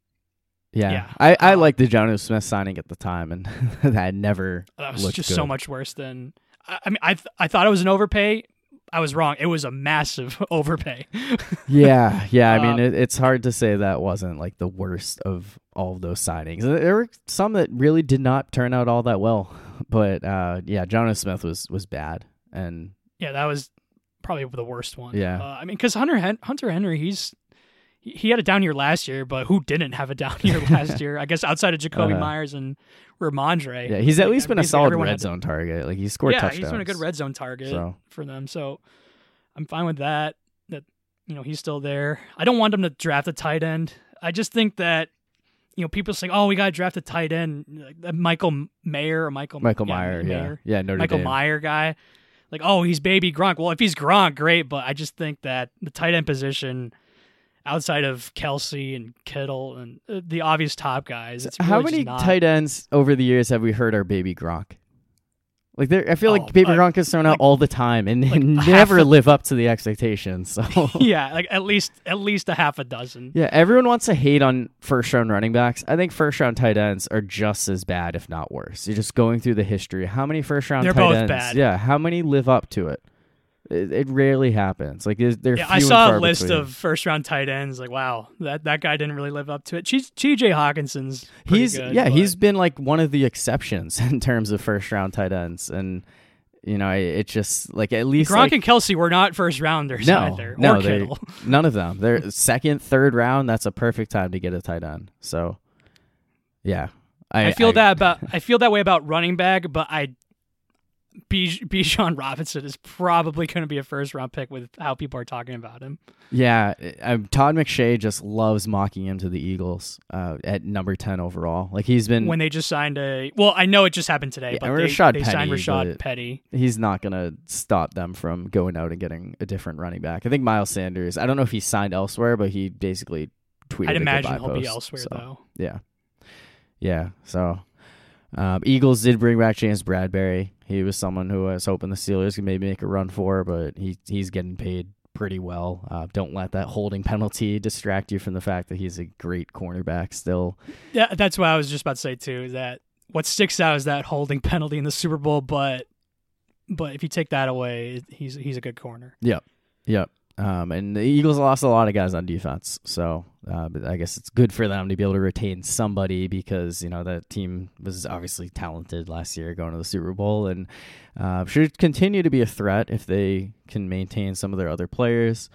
yeah, yeah. I, I um, like the Jonnu Smith signing at the time, and that never that was just good. so much worse than. I, I mean, I th- I thought it was an overpay. I was wrong. It was a massive overpay. yeah, yeah. I mean, um, it, it's hard to say that wasn't like the worst of all of those signings. There were some that really did not turn out all that well, but uh, yeah, Jonnu Smith was was bad, and yeah, that was probably the worst one. Yeah, uh, I mean, because Hunter Hen- Hunter Henry, he's he had a down year last year, but who didn't have a down year last year? I guess outside of Jakobi uh, Meyers and Rhamondre. Yeah, he's at least been a solid red zone target. Like he scored yeah, touchdowns. he's been a good red zone target so. for them. So I'm fine with that. That you know he's still there. I don't want them to draft a tight end. I just think that you know people say, "Oh, we got to draft a tight end." Like Michael Mayer or Michael Michael yeah, Meyer, Mayer. yeah, yeah, Notre Michael Dame. Meyer guy. Like, oh, he's baby Gronk. Well, if he's Gronk, great. But I just think that the tight end position outside of Kelce and Kittle and uh, the obvious top guys. It's really How many not... tight ends over the years have we heard are baby Gronk? Like there, I feel like oh, Baby uh, Gronk is thrown like, out all the time and like never live up to the expectations. So yeah, like at least at least a half a dozen. Yeah, everyone wants to hate on first round running backs. I think first round tight ends are just as bad, if not worse. You're just going through the history. How many first round They're tight both ends? Bad. Yeah, how many live up to it? It, it rarely happens. Like they're yeah, I saw a list between. of first round tight ends. Like wow, that that guy didn't really live up to it. T.J. Hockenson's he's good, yeah but... he's been like one of the exceptions in terms of first round tight ends and. You know, it just like at least Gronk like, and Kelce were not first rounders no, either. No, they, none of them. They're second, third round. That's a perfect time to get a tight end. So, yeah, I, I feel I, that about I feel that way about running back, but I Bijan Robinson is probably going to be a first round pick with how people are talking about him. Yeah, uh, Todd McShay just loves mocking him to the Eagles uh, at number ten overall. Like he's been when they just signed a. Well, I know it just happened today, yeah, but they, Rashad they Penny, signed Rashad Penny. He's not going to stop them from going out and getting a different running back. I think Miles Sanders. I don't know if he signed elsewhere, but he basically tweeted. I'd imagine he'll post, be elsewhere so, though. Yeah, yeah. So um, Eagles did bring back James Bradberry. He was someone who I was hoping the Steelers could maybe make a run for, but he he's getting paid pretty well. Uh, don't let that holding penalty distract you from the fact that he's a great cornerback still. Yeah, that's what I was just about to say too. Is that what sticks out is that holding penalty in the Super Bowl, but but if you take that away, he's he's a good corner. Yep, yep. Um, and the Eagles lost a lot of guys on defense, so uh, but I guess it's good for them to be able to retain somebody because you know that team was obviously talented last year going to the Super Bowl and uh, should continue to be a threat if they can maintain some of their other players.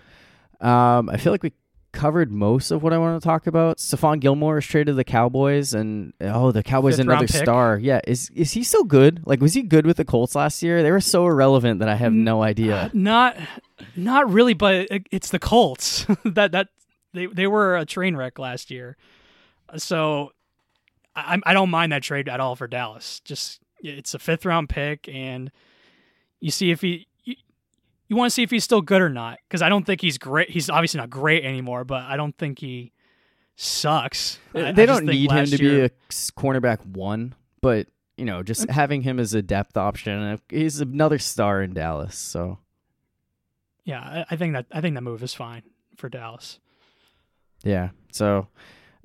Um, I feel like we covered most of what I want to talk about. Stephon Gilmore is traded to the Cowboys, and oh, the Cowboys Fifth another star. Yeah, is is he so good? Like, was he good with the Colts last year? They were so irrelevant that I have no idea. Uh, not not really, but it's the Colts that that they they were a train wreck last year. So I I don't mind that trade at all for Dallas. Just it's a fifth round pick, and you see if he you, want to see if he's still good or not. Because I don't think he's great. He's obviously not great anymore, but I don't think he sucks. They I, don't need him to year, be a cornerback one, but you know, just having him as a depth option, he's another star in Dallas. So yeah, I think that I think that move is fine for Dallas. Yeah. So,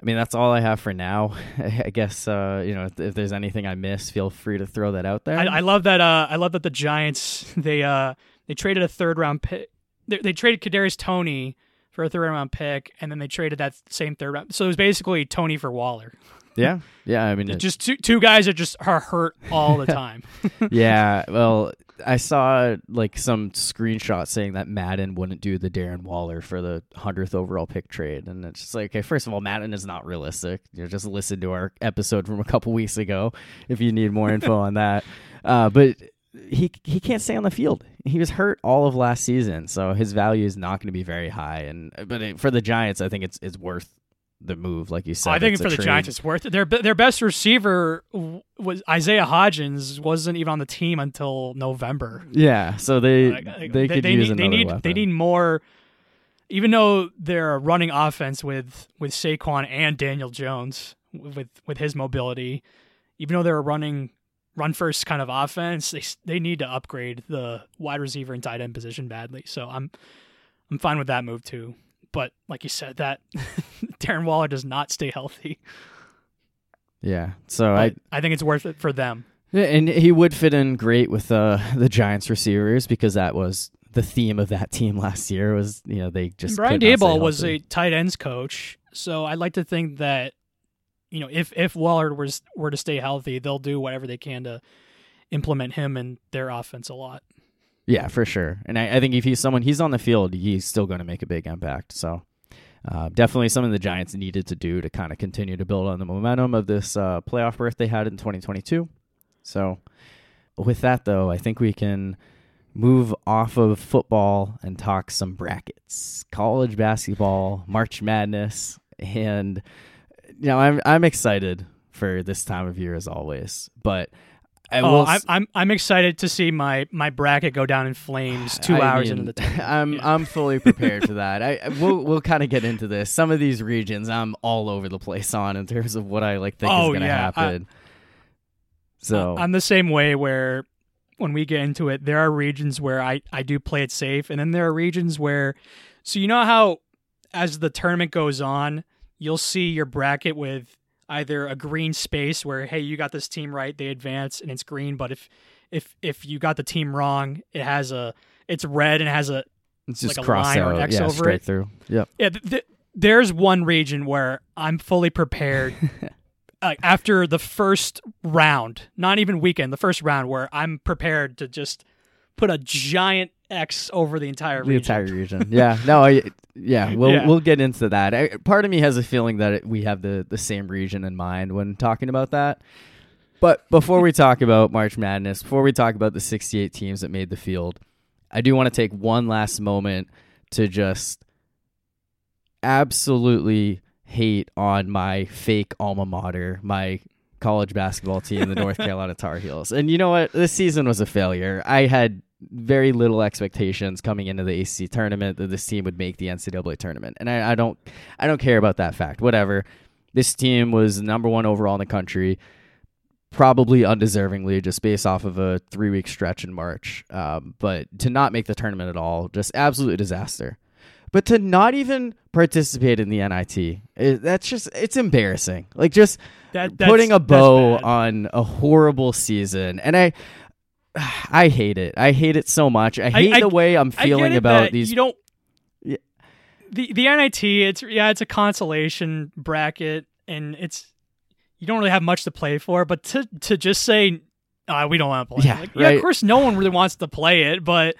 I mean, that's all I have for now. I guess uh, you know if, if, there's anything I miss, feel free to throw that out there. I, I love that. Uh, I love that the Giants they uh, they traded a third round pick. They, they traded Kadarius Toney for a third round pick, and then they traded that same third round. So it was basically Toney for Waller. Yeah, yeah. I mean, it, just two two guys that just are hurt all the time. yeah. Well, I saw like some screenshot saying that Madden wouldn't do the Darren Waller for the hundredth overall pick trade, and it's just like, okay, first of all, Madden is not realistic. You know, just listen to our episode from a couple weeks ago if you need more info on that. Uh, but he he can't stay on the field. He was hurt all of last season, so his value is not going to be very high. And but it, for the Giants, I think it's it's worth the move, like you said. I think for the trade. Giants, it's worth it. Their their best receiver was Isaiah Hodgins. wasn't even on the team until November. Yeah, so they uh, they, they could they use need, they need they need more. Even though they're a running offense with with Saquon and Daniel Jones with with his mobility, even though they're running run first kind of offense, they they need to upgrade the wide receiver and tight end position badly. So I'm I'm fine with that move too. But like you said, that Darren Waller does not stay healthy. Yeah, so but I I think it's worth it for them. Yeah, and he would fit in great with uh, the Giants receivers because that was the theme of that team last year. Was you know they just and Brian Daboll was a tight ends coach, so I'd like to think that you know if if Waller was were to stay healthy, they'll do whatever they can to implement him in their offense a lot. Yeah, for sure. And I, I think if he's someone he's on the field, he's still going to make a big impact. So uh, definitely something the Giants needed to do to kind of continue to build on the momentum of this uh, playoff berth they had in 2022. So with that though, I think we can move off of football and talk some brackets, college basketball, March Madness, and you know I'm I'm excited for this time of year as always, but I oh, I'm, I'm I'm excited to see my my bracket go down in flames two I hours mean, into the time. I'm yeah. I'm fully prepared for that. I we'll we'll kind of get into this. Some of these regions I'm all over the place on in terms of what I like think oh, is going to yeah. happen. I, so I'm the same way where when we get into it, there are regions where I I do play it safe, and then there are regions where, so you know how as the tournament goes on, you'll see your bracket with either a green space where hey you got this team right they advance and it's green but if if if you got the team wrong it has a it's red and it has a it's just like a line out. or X yeah, over straight it. through yep yeah th- th- there's one region where I'm fully prepared uh, after the first round not even weekend the first round where I'm prepared to just put a giant X over the entire the region. entire region. Yeah. No. I, yeah. We'll yeah. we'll get into that. I, part of me has a feeling that it, we have the the same region in mind when talking about that. But before we talk about March Madness, before we talk about the 68 teams that made the field, I do want to take one last moment to just absolutely hate on my fake alma mater, my college basketball team, the North Carolina Tar Heels. And you know what? This season was a failure. I had very little expectations coming into the ACC tournament that this team would make the NCAA tournament, and I, I don't, I don't care about that fact. Whatever. This team was number one overall in the country, probably undeservingly, just based off of a three-week stretch in March. Um, but to not make the tournament at all, just absolute disaster. But to not even participate in the NIT, it, that's just it's embarrassing. Like just that, putting a bow on a horrible season, and I I hate it. I hate it so much. I hate I, the way I'm feeling about these. You don't. Yeah. The the NIT. It's yeah. It's a consolation bracket, and it's you don't really have much to play for. But to to just say uh, we don't want to play. Yeah, like, right. yeah. Of course, no one really wants to play it, but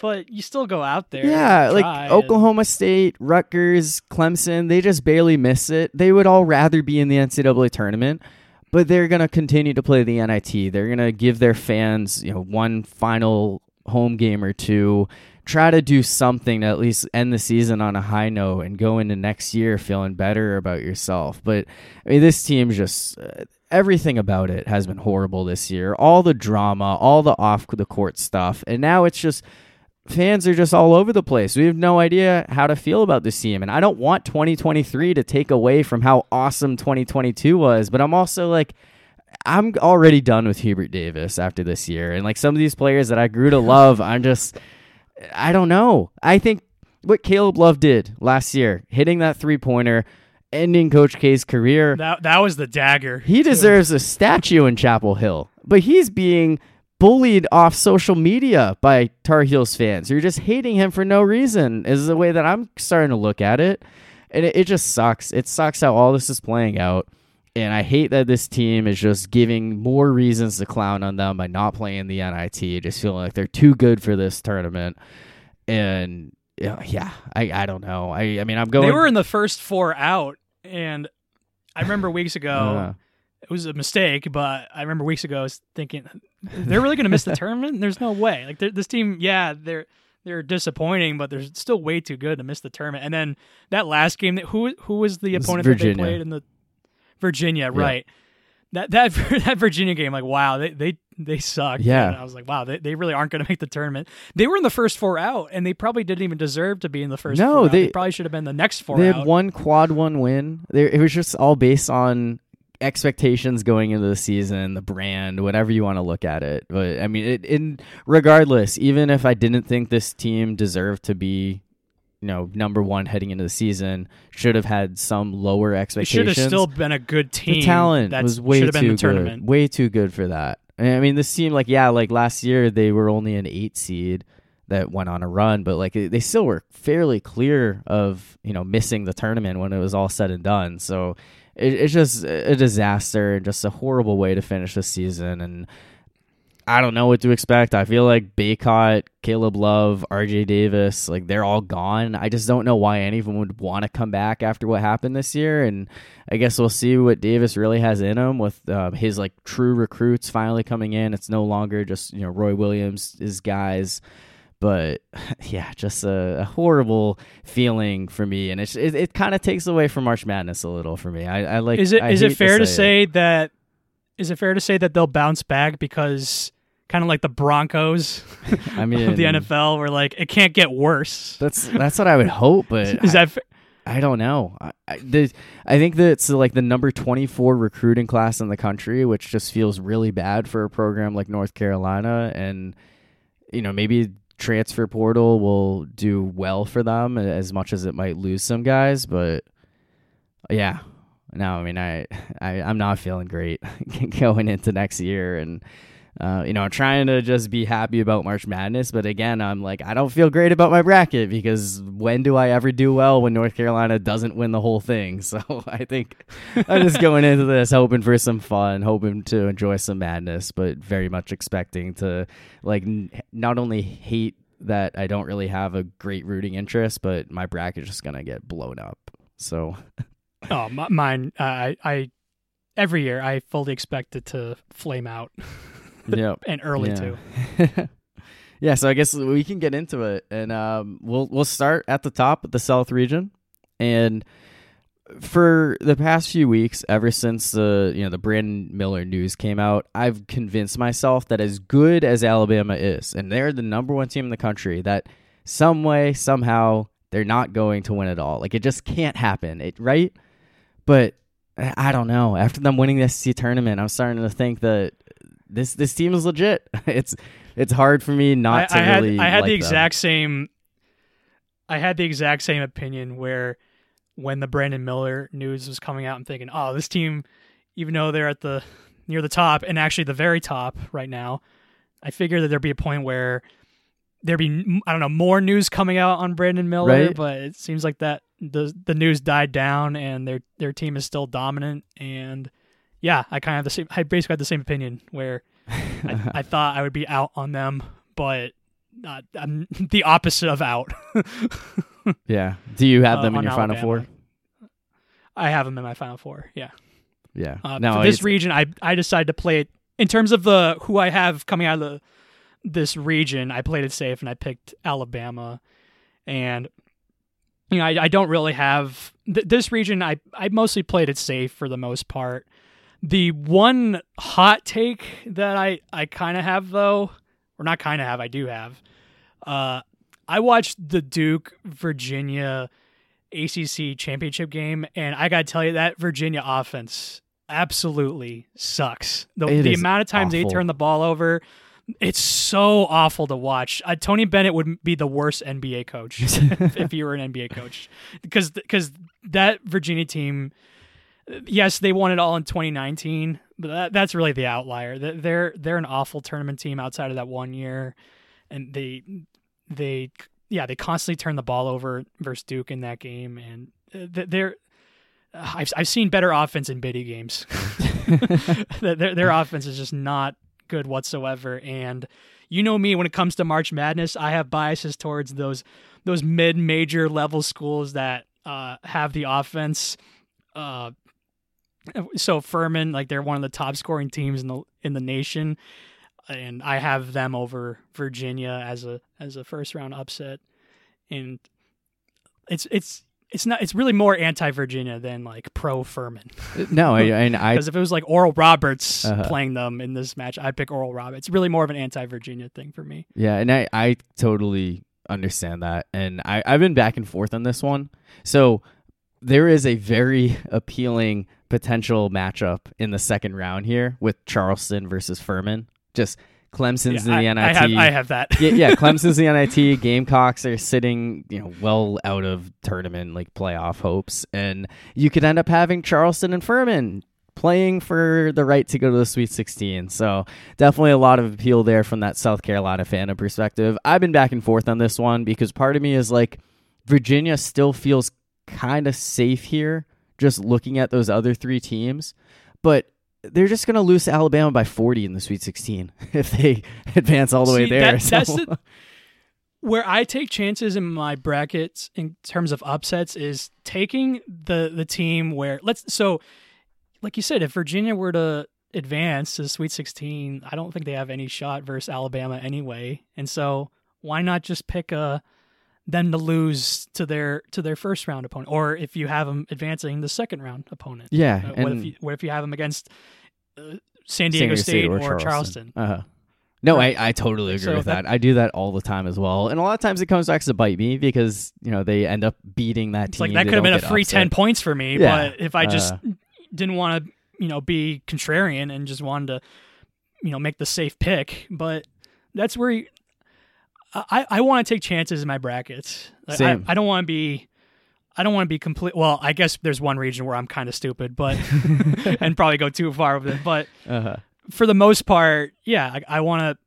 but you still go out there. Yeah, like Oklahoma State, Rutgers, Clemson, they just barely miss it. They would all rather be in the NCAA tournament but they're going to continue to play the NIT. They're going to give their fans, you know, one final home game or two. Try to do something to at least end the season on a high note and go into next year feeling better about yourself. But I mean, this team just uh, everything about it has been horrible this year. All the drama, all the off the court stuff, and now it's just fans are just all over the place. We have no idea how to feel about this team. And I don't want 2023 to take away from how awesome 2022 was, but I'm also like, I'm already done with Hubert Davis after this year. And like some of these players that I grew to love, I'm just, I don't know. I think what Caleb Love did last year, hitting that three pointer, ending Coach K's career. That, that was the dagger. He deserves a statue in Chapel Hill, but he's being bullied off social media by Tar Heels fans. You're just hating him for no reason, is the way that I'm starting to look at it. And it, it just sucks. It sucks how all this is playing out. And I hate that this team is just giving more reasons to clown on them by not playing the NIT, just feeling like they're too good for this tournament. And yeah, I, I don't know. I I mean, I'm going. They were in the first four out, and I remember weeks ago. Uh, it was a mistake, but I remember weeks ago I was thinking they're really going to miss the tournament. There's no way. Like this team, yeah, they're they're disappointing, but they're still way too good to miss the tournament. And then that last game, that who who was the opponent that they played in the Virginia, yeah. right? That that that Virginia game, like wow, they they they suck. Yeah, and I was like, wow, they, they really aren't going to make the tournament. They were in the first four out, and they probably didn't even deserve to be in the first. No, they, they, probably should have been the next four. They had one quad one win. They, it was just all based on expectations going into the season, the brand, whatever you want to look at it. But I mean, it, in regardless, even if I didn't think this team deserved to be, you know, number one heading into the season, should have had some lower expectations. It should have still been a good team. The talent was way too good, way too good for that. I mean, this team, like, yeah, like last year they were only an eight seed that went on a run, but like they still were fairly clear of you know missing the tournament when it was all said and done. So it, it's just a disaster and just a horrible way to finish the season. And I don't know what to expect. I feel like Bacot, Caleb Love, RJ Davis, like they're all gone. I just don't know why any of them would want to come back after what happened this year. And I guess we'll see what Davis really has in him with uh, his like true recruits finally coming in. It's no longer just you know Roy Williams, his guys but yeah, just a, a, horrible feeling for me, and it it, it kind of takes away from March Madness a little for me. I, I like. Is it I is it fair to say, to say that? Is it fair to say that they'll bounce back because kind of like the Broncos I mean, of the NFL, where like it can't get worse. That's that's what I would hope, but is I, that? Fa- I don't know. I I, the, I think that it's like the number twenty four recruiting class in the country, which just feels really bad for a program like North Carolina, and you know maybe transfer portal will do well for them as much as it might lose some guys. But yeah, no, I mean, I, I I'm not feeling great going into next year, and uh, you know, I'm trying to just be happy about March Madness, but again, I'm like, I don't feel great about my bracket because when do I ever do well when North Carolina doesn't win the whole thing? So I think I'm just going into this hoping for some fun, hoping to enjoy some madness, but very much expecting to like n- not only hate that I don't really have a great rooting interest, but my bracket is just gonna get blown up. So, oh, my, mine, I, I every year I fully expect it to flame out. yep. and early too. yeah, so I guess we can get into it, and um, we'll we'll start at the top the South region, and for the past few weeks, ever since the you know the Brandon Miller news came out, I've convinced myself that as good as Alabama is, and they're the number one team in the country, that some way somehow they're not going to win it all. Like it just can't happen, it, right? But I don't know. After them winning this SEC tournament, I'm starting to think that this this team is legit. It's it's hard for me not I, to I really. I had like the exact them. same. I had the exact same opinion where when the Brandon Miller news was coming out, I'm thinking, oh, this team, even though they're at the near the top and actually the very top right now, I figured that there'd be a point where there'd be I don't know more news coming out on Brandon Miller, right? but it seems like that the the news died down and their their team is still dominant and yeah, I kind of the same. I basically had the same opinion where I, I thought I would be out on them, but not, I'm the opposite of out. yeah. Do you have them uh, in your Alabama. final four? I have them in my final four. Yeah. Yeah. Uh, no, for this region, I I decided to play it in terms of the who I have coming out of the this region. I played it safe and I picked Alabama, and you know I, I don't really have th- this region. I I mostly played it safe for the most part. The one hot take that I I kind of have though, or not kind of have, I do have. Uh, I watched the Duke Virginia ACC championship game, and I gotta tell you that Virginia offense absolutely sucks. The, the amount of times awful. they turn the ball over, it's so awful to watch. Uh, Tony Bennett would be the worst NBA coach if, if you were an NBA coach, because because that Virginia team, yes, they won it all in 2019, but that, that's really the outlier. They're they're an awful tournament team outside of that one year, and they they yeah they constantly turn the ball over versus Duke in that game, and they're. I've I've seen better offense in biddy games. their their offense is just not good whatsoever. And you know me when it comes to March Madness, I have biases towards those those mid major level schools that uh, have the offense. Uh, so Furman, like they're one of the top scoring teams in the in the nation, and I have them over Virginia as a as a first round upset. And it's it's it's not it's really more anti Virginia than like pro Furman. no, and I because if it was like Oral Roberts uh-huh. playing them in this match, I'd pick Oral Roberts. It's really more of an anti Virginia thing for me. Yeah, and I I totally understand that, and I I've been back and forth on this one. So there is a very appealing potential matchup in the second round here with Charleston versus Furman. Just Clemson's yeah, in the I, NIT. I have, I have that. yeah, yeah, Clemson's the NIT. Gamecocks are sitting, you know, well out of tournament like playoff hopes, and you could end up having Charleston and Furman playing for the right to go to the Sweet 16. So definitely a lot of appeal there from that South Carolina fan perspective. I've been back and forth on this one because part of me is like Virginia still feels kind of safe here, just looking at those other three teams, but they're just going to lose to Alabama by 40 in the Sweet 16 if they advance all the See, way there. That, so. That's the, where I take chances in my brackets in terms of upsets is taking the the team where let's so like you said if Virginia were to advance to the Sweet 16, I don't think they have any shot versus Alabama anyway. And so why not just pick a them to lose to their to their first round opponent, or if you have them advancing the second round opponent. Yeah, uh, what if you what if you have them against uh, San Diego, State, State, or, or Charleston? Charleston? Uh-huh. No, right. I, I totally agree so with that, that. I do that all the time as well, and a lot of times it comes back to bite me because you know they end up beating that team. Like that could have been a free ten points for me, yeah. but if I just uh, didn't want to, you know, be contrarian and just wanted to, you know, make the safe pick, but that's where you, I, I want to take chances in my brackets. Same. I, I don't want to be I don't want to be complete. Well, I guess there's one region where I'm kind of stupid, but and probably go too far with it. But uh-huh. for the most part, yeah, I, I want to.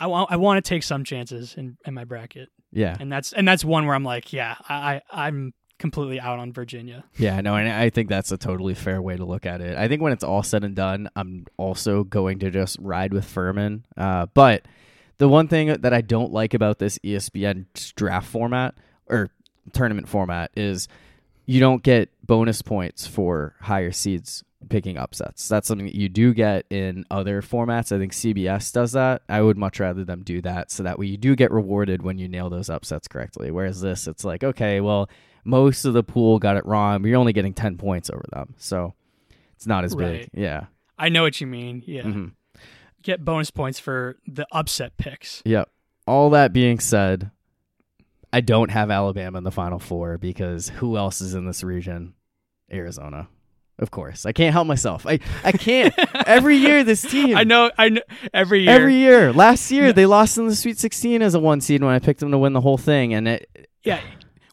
I want I want to take some chances in, in my bracket. Yeah, and that's and that's one where I'm like, yeah, I I'm completely out on Virginia. Yeah, no, and I think that's a totally fair way to look at it. I think when it's all said and done, I'm also going to just ride with Furman. Uh, but the one thing that I don't like about this ESPN draft format or tournament format is you don't get bonus points for higher seeds picking upsets. That's something that you do get in other formats. I think CBS does that. I would much rather them do that so that way you do get rewarded when you nail those upsets correctly. Whereas this, it's like, okay, well, most of the pool got it wrong, but you're only getting 10 points over them. So it's not as Right. big. Yeah. I know what you mean. Yeah. Mhm. Get bonus points for the upset picks. Yep. All that being said, I don't have Alabama in the final four because who else is in this region? Arizona. Of course. I can't help myself. I, I can't. every year this team. I know. I know. Every year. Every year. Last year they lost in the Sweet 16 as a one seed when I picked them to win the whole thing and it Yeah.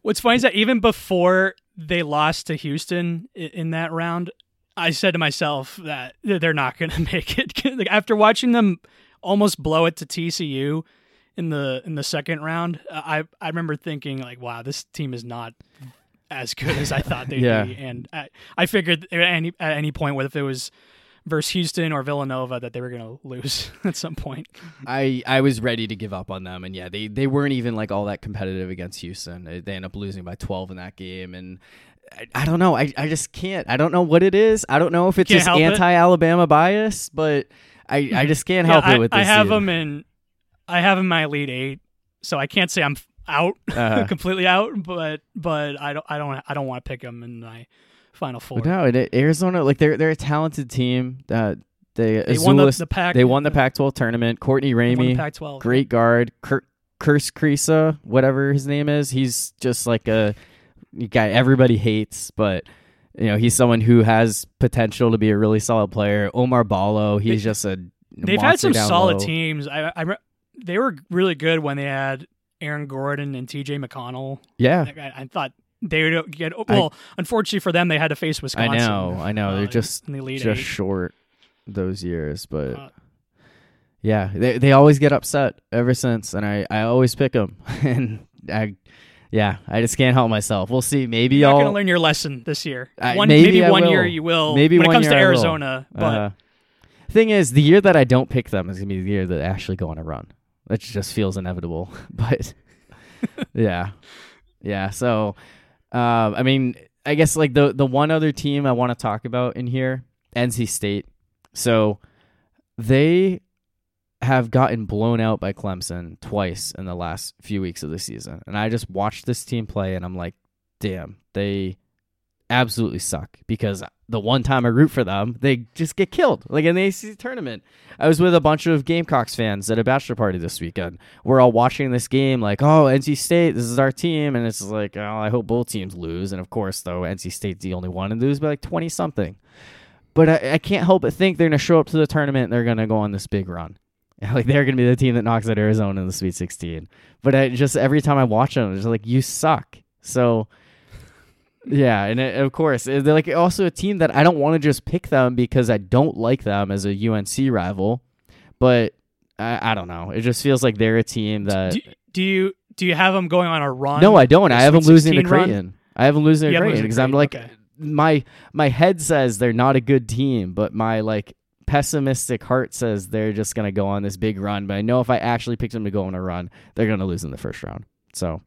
What's funny is that even before they lost to Houston in that round, I said to myself that they're not going to make it. like after watching them almost blow it to TCU in the in the second round, uh, I I remember thinking like, wow, this team is not as good as I thought they'd Yeah. be, and I, I figured at any at any point, whether if it was versus Houston or Villanova, that they were going to lose at some point. I I was ready to give up on them, and yeah, they they weren't even like all that competitive against Houston. They, they end up losing by 12 in that game, and I, I don't know. I I just can't. I don't know what it is. I don't know if it's Can't just anti-Alabama bias, but I I just can't help I, it with this. I have them in, I have in my elite eight, so I can't say I'm out Uh-huh. completely out, but but I don't I don't I don't want to pick them in my final four. But no, it, Arizona like they're they're a talented team. Uh, they they won the, the pack. they won the Pac-12 tournament. Courtney they won the Ramey, Pac-12. great guard. Kurt Curse Krisa, whatever his name is, he's just like a guy everybody hates, but you know he's someone who has potential to be a really solid player. Oumar Ballo, he's They- just a They've had some solid low. teams. I, I re- they were really good when they had Aaron Gordon and T.J. McConnell. Yeah, I, I thought they would get. Well, unfortunately for them, they had to face Wisconsin. I know, I know. uh, They're just the just eight. short those years, but Uh, yeah, they they always get upset ever since, and I I always pick them, and I. Yeah, I just can't help myself. We'll see. Maybe You're I'll going to learn your lesson this year. I- one, maybe I one year will. you will. Maybe when it comes year to Arizona, but Uh, thing is, the year that I don't pick them is gonna be the year that they actually go on a run. That just feels inevitable. But yeah, yeah. So, um, I mean, I guess like the the one other team I want to talk about in here, NC State. So they have gotten blown out by Clemson twice in the last few weeks of the season, and I just watched this team play, and I'm like, damn, they absolutely suck because the one time I root for them, they just get killed. Like in the ACC tournament, I was with a bunch of Gamecocks fans at a bachelor party this weekend. We're all watching this game, like, oh, NC State, this is our team, and it's like, oh, I hope both teams lose. And of course, though, NC State's the only one and lose by like twenty something. But I, I can't help but think they're gonna show up to the tournament and they're gonna go on this big run. Like they're gonna be the team that knocks out Arizona in the Sweet 16. But I just every time I watch them, it's like you suck. So yeah, and it, of course they're like also a team that I don't want to just pick them because I don't like them as a UNC rival, but I, I don't know. It just feels like they're a team that. do, do you do you have them going on a run? no, I don't. I have them losing to 16 run? Creighton. I have them losing to Creighton because I'm like okay. my my head says they're not a good team, but my like pessimistic heart says they're just gonna go on this big run. But I know if I actually picked them to go on a run, they're gonna lose in the first round. So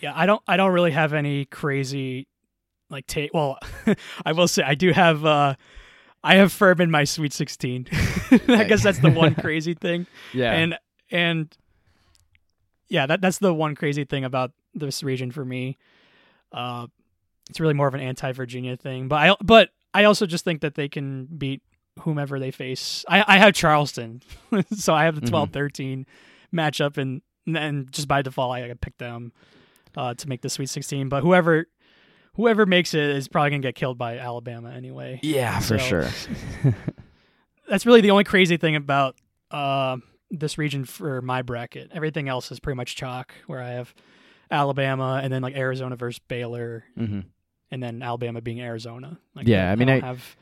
Yeah, I don't. I don't really have any crazy like take. Well, I will say I do have. uh I have Furman in my Sweet Sixteen. I guess that's the one crazy thing. yeah, And and yeah, that that's the one crazy thing about this region for me. Uh, it's really more of an anti-Virginia thing, but I but I also just think that they can beat whomever they face. I I have Charleston, so I have the Mhm. 12-13 matchup, and and just by default I pick them uh, to make the Sweet Sixteen. But whoever whoever makes it is probably gonna get killed by Alabama anyway yeah, for sure. that's really the only crazy thing about uh, this region for my bracket. Everything else is pretty much chalk, where I have Alabama and then like Arizona versus Baylor, hmm and then Alabama being Arizona. Like, Yeah, I mean, don't I- have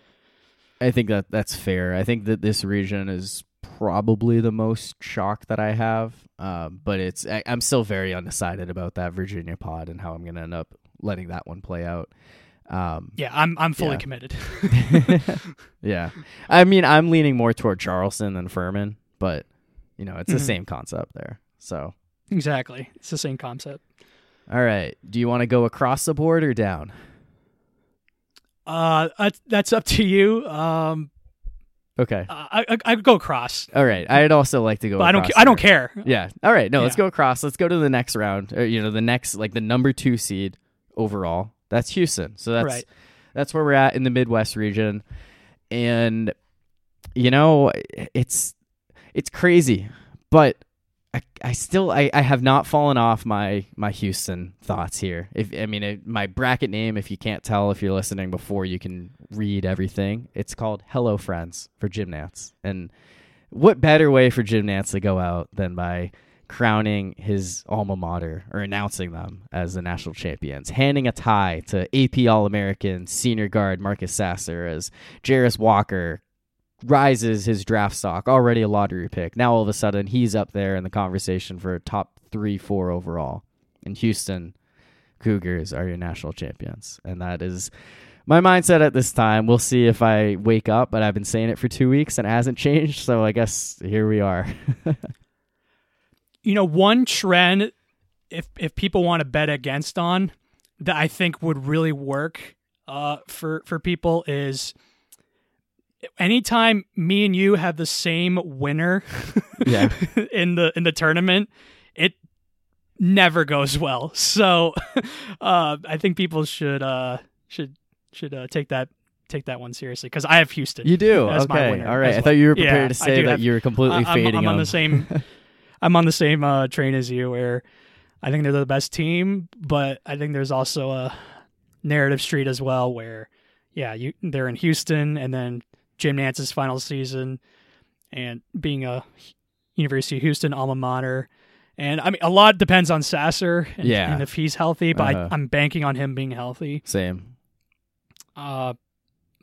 I think that that's fair. I think that this region is probably the most chalk that I have, um, but it's I, I'm still very undecided about that Virginia pod and how I'm gonna end up letting that one play out. Um, yeah, I'm I'm fully Yeah. committed. yeah, I mean, I'm leaning more toward Charleston than Furman, but you know, it's the Mhm. same concept there. So, exactly, it's the same concept. all right, do you want to go across the board or down? Uh, that's that's up to you. Um, okay. Uh, I, I I'd go across. All right. I'd also like to go. But I don't. across I don't care. Yeah. All right. No, let's go across. Let's go to the next round. Or, you know, the next like the number two seed overall. That's Houston. So that's Right. that's where we're at in the Midwest region, and you know it's it's crazy, but I, still I, I have not fallen off my my Houston thoughts here. If I mean it, my bracket name, if you can't tell if you're listening before you can read everything, it's called Hello Friends for Nantz. And what better way for Nantz to go out than by crowning his alma mater or announcing them as the national champions, handing a tie to AP All American senior guard Marcus Sasser as Jarace Walker rises his draft stock, already a lottery pick. Now all of a sudden he's up there in the conversation for top three, four overall. And Houston Cougars are your national champions. And that is my mindset at this time. We'll see if I wake up, but I've been saying it for two weeks and it hasn't changed. So I guess here we are. You know, one trend, if if people want to bet against on, that I think would really work uh, for for people is anytime me and you have the same winner Yeah. in the in the tournament, it never goes well. So uh, I think people should uh, should should uh, take that take that one seriously because I have Houston. You do? okay. winner All right. as I thought you were Yeah, prepared to say that have- you were completely I- I'm, fading I'm on them. the same. I'm on the same uh, train as you, where I think they're the best team, but I think there's also a narrative street as well, where yeah, you they're in Houston, and then Jim Nantz's final season, and being a University of Houston alma mater. And I mean, a lot depends on Sasser and, Yeah. and if he's healthy, but Uh-huh. I, I'm banking on him being healthy. Same. Uh,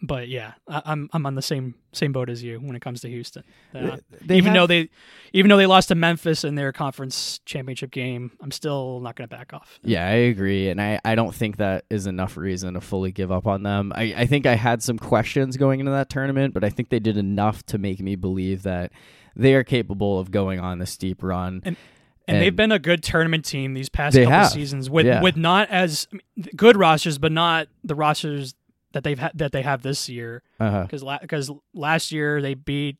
but yeah, I, I'm I'm on the same same boat as you when it comes to Houston. Uh, They even have- though they even though they lost to Memphis in their conference championship game, I'm still not going to back off. Yeah, I agree, and I, I don't think that is enough reason to fully give up on them. I, I think I had some questions going into that tournament, but I think they did enough to make me believe that they are capable of going on the steep run. And- And, they've been a good tournament team these past couple have. seasons with Yeah. with not as good rosters, but not the rosters that they've had that they have this year. uh-huh. Because because last year they beat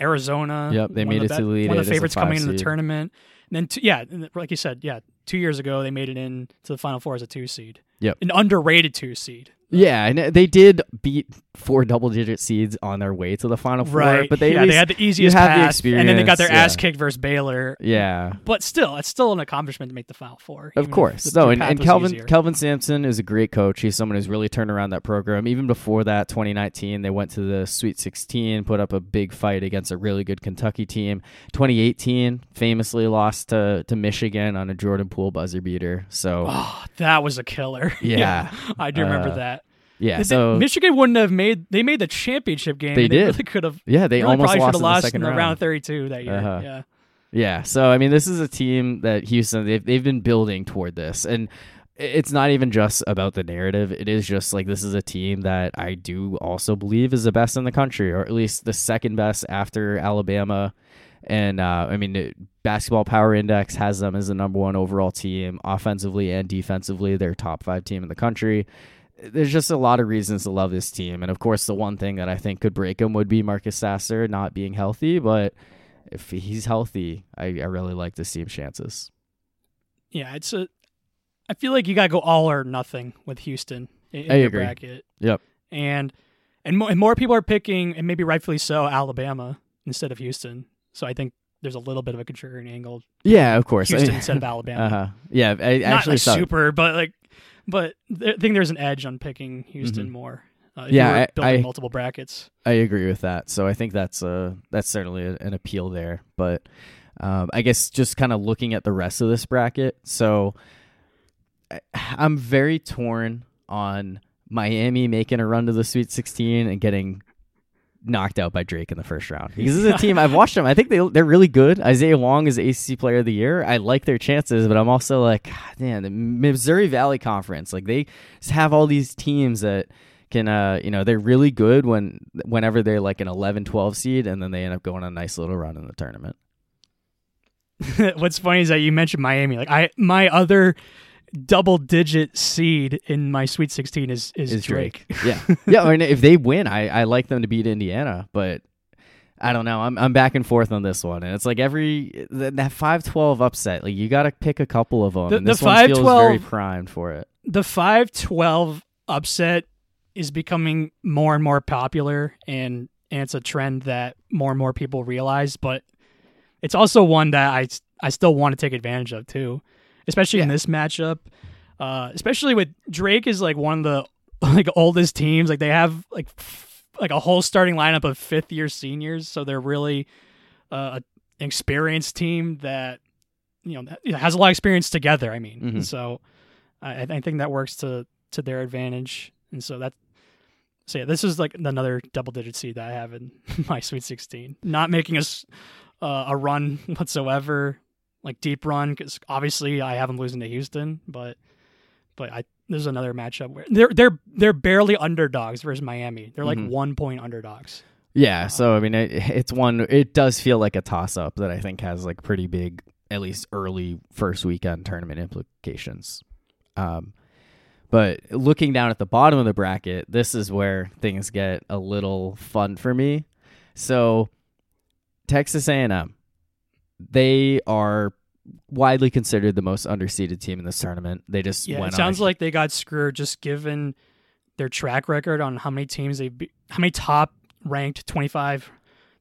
Arizona. Yep, they made of it the to the Elite One of the favorites coming into the tournament. And then two, yeah, like you said, yeah, two years ago they made it in to the Final Four as a two seed. Yep. an underrated two seed. Yeah, and they did beat four double-digit seeds on their way to the Final Four, Right, but they yeah, they had the easiest have the path, and then they got their experience, ass kicked versus Baylor. yeah, But still, it's still an accomplishment to make the Final Four. Of course. the- No, and, and Kelvin easier. Kelvin Sampson is a great coach. He's someone who's really turned around that program. Even before that, 2019, they went to the Sweet 16, put up a big fight against a really good Kentucky team. 2018, famously lost to, to Michigan on a Jordan Poole buzzer beater. So, Oh, that was a killer. Yeah. I do remember Uh, that. Yeah, They- so Michigan wouldn't have made. They made the championship game. They did. really could have. yeah, they really almost probably lost should have in the lost in the round. round 32 that year. Uh-huh. Yeah. Yeah, so I mean, this is a team that Houston they've they've been building toward this, and it's not even just about the narrative. It is just like this is a team that I do also believe is the best in the country, or at least the second best after Alabama. And uh, I mean, the Basketball Power Index has them as the number one overall team, offensively and defensively. They're top five team in the country. There's just a lot of reasons to love this team, and of course, the one thing that I think could break them would be Marcus Sasser not being healthy, but if he's healthy, I, I really like see him chances. Yeah, it's a. I feel like you got to go all or nothing with Houston in, in I your agree. bracket. Yep. And and more, and more people are picking, and maybe rightfully so, Alabama instead of Houston. So I think there's a little bit of a contrarian angle. Yeah, of course. Houston instead of Alabama. Uh huh. Yeah, I Not actually like saw. super, but like, but I think there's an edge on picking Houston more. Uh, Mm-hmm. Yeah, you were I- building I- multiple brackets. I agree with that. So I think that's uh that's certainly a, an appeal there. But um, I guess just kind of looking at the rest of this bracket, so I, I'm very torn on Miami making a run to the Sweet 16 and getting knocked out by Drake in the first round. Because this is a team I've watched them. I think they they're really good. Isaiah Wong is the ACC Player of the Year. I like their chances, but I'm also like, man, the Missouri Valley Conference, like they just have all these teams that can uh you know they're really good when whenever they're like an 11 12 seed and then they end up going on a nice little run in the tournament What's funny is that you mentioned Miami. Like I, my other double digit seed in my Sweet 16 is is, Is Drake. yeah, yeah. I mean, if they win, I I like them to beat Indiana, but I don't know. I'm I'm back and forth on this one, and it's like every th- that five twelve upset. Like you got to pick a couple of them. The- and the this one feels very primed for it. The 5-12 upset is becoming more and more popular, and and it's a trend that more and more people realize. But it's also one that I I still want to take advantage of too, especially in this matchup. Uh, especially with Drake is like one of the like oldest teams. Like they have like f- like a whole starting lineup of fifth year seniors, so they're really uh, an experienced team that you know has a lot of experience together. I mean, Mhm. so I, I think that works to to their advantage, and so that. So yeah, this is like another double digit seed that I have in my Sweet 16. Not making us uh, a run whatsoever, like deep run, because obviously I have them losing to Houston, but but I there's another matchup where they're they're they're barely underdogs versus Miami. They're like Mhm. one point underdogs. Yeah, so I mean, it, it's one. It does feel like a toss up that I think has like pretty big, at least early first weekend tournament implications. Um, but looking down at the bottom of the bracket, this is where things get a little fun for me. So, Texas A&M, they are widely considered the most underseeded team in this tournament. They just Yeah, it sounds a, like they got screwed just given their track record on how many teams they be- how many top ranked 25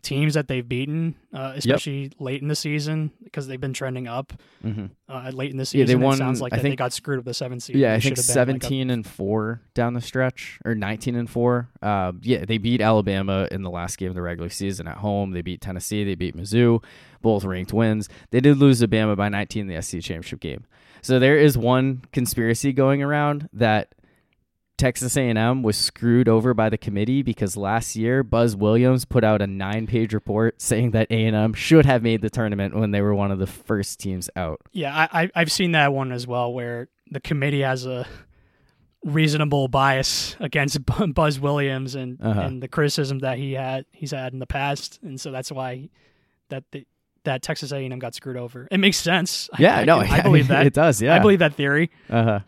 teams that they've beaten, uh, especially late in the season because they've been trending up Mhm. uh, late in the Yeah, season. they won- It sounds like I that they got screwed with the seven seed. Yeah, They I think been, like, a- seventeen and four down the stretch, or nineteen and four. Uh, yeah, they beat Alabama in the last game of the regular season at home. They beat Tennessee. They beat Mizzou, both ranked wins. They did lose to Bama by nineteen in the SEC championship game. So there is one conspiracy going around that Texas A&M was screwed over by the committee because last year Buzz Williams put out a nine-page report saying that A&M should have made the tournament when they were one of the first teams out. Yeah, I, I I've seen that one as well, where the committee has a reasonable bias against Buzz Williams and Uh-huh. and the criticism that he had he's had in the past, and so that's why that the, that Texas A&M got screwed over. It makes sense. Yeah, I, no, I, believe that. it does. Yeah, I believe that theory. Uh-huh.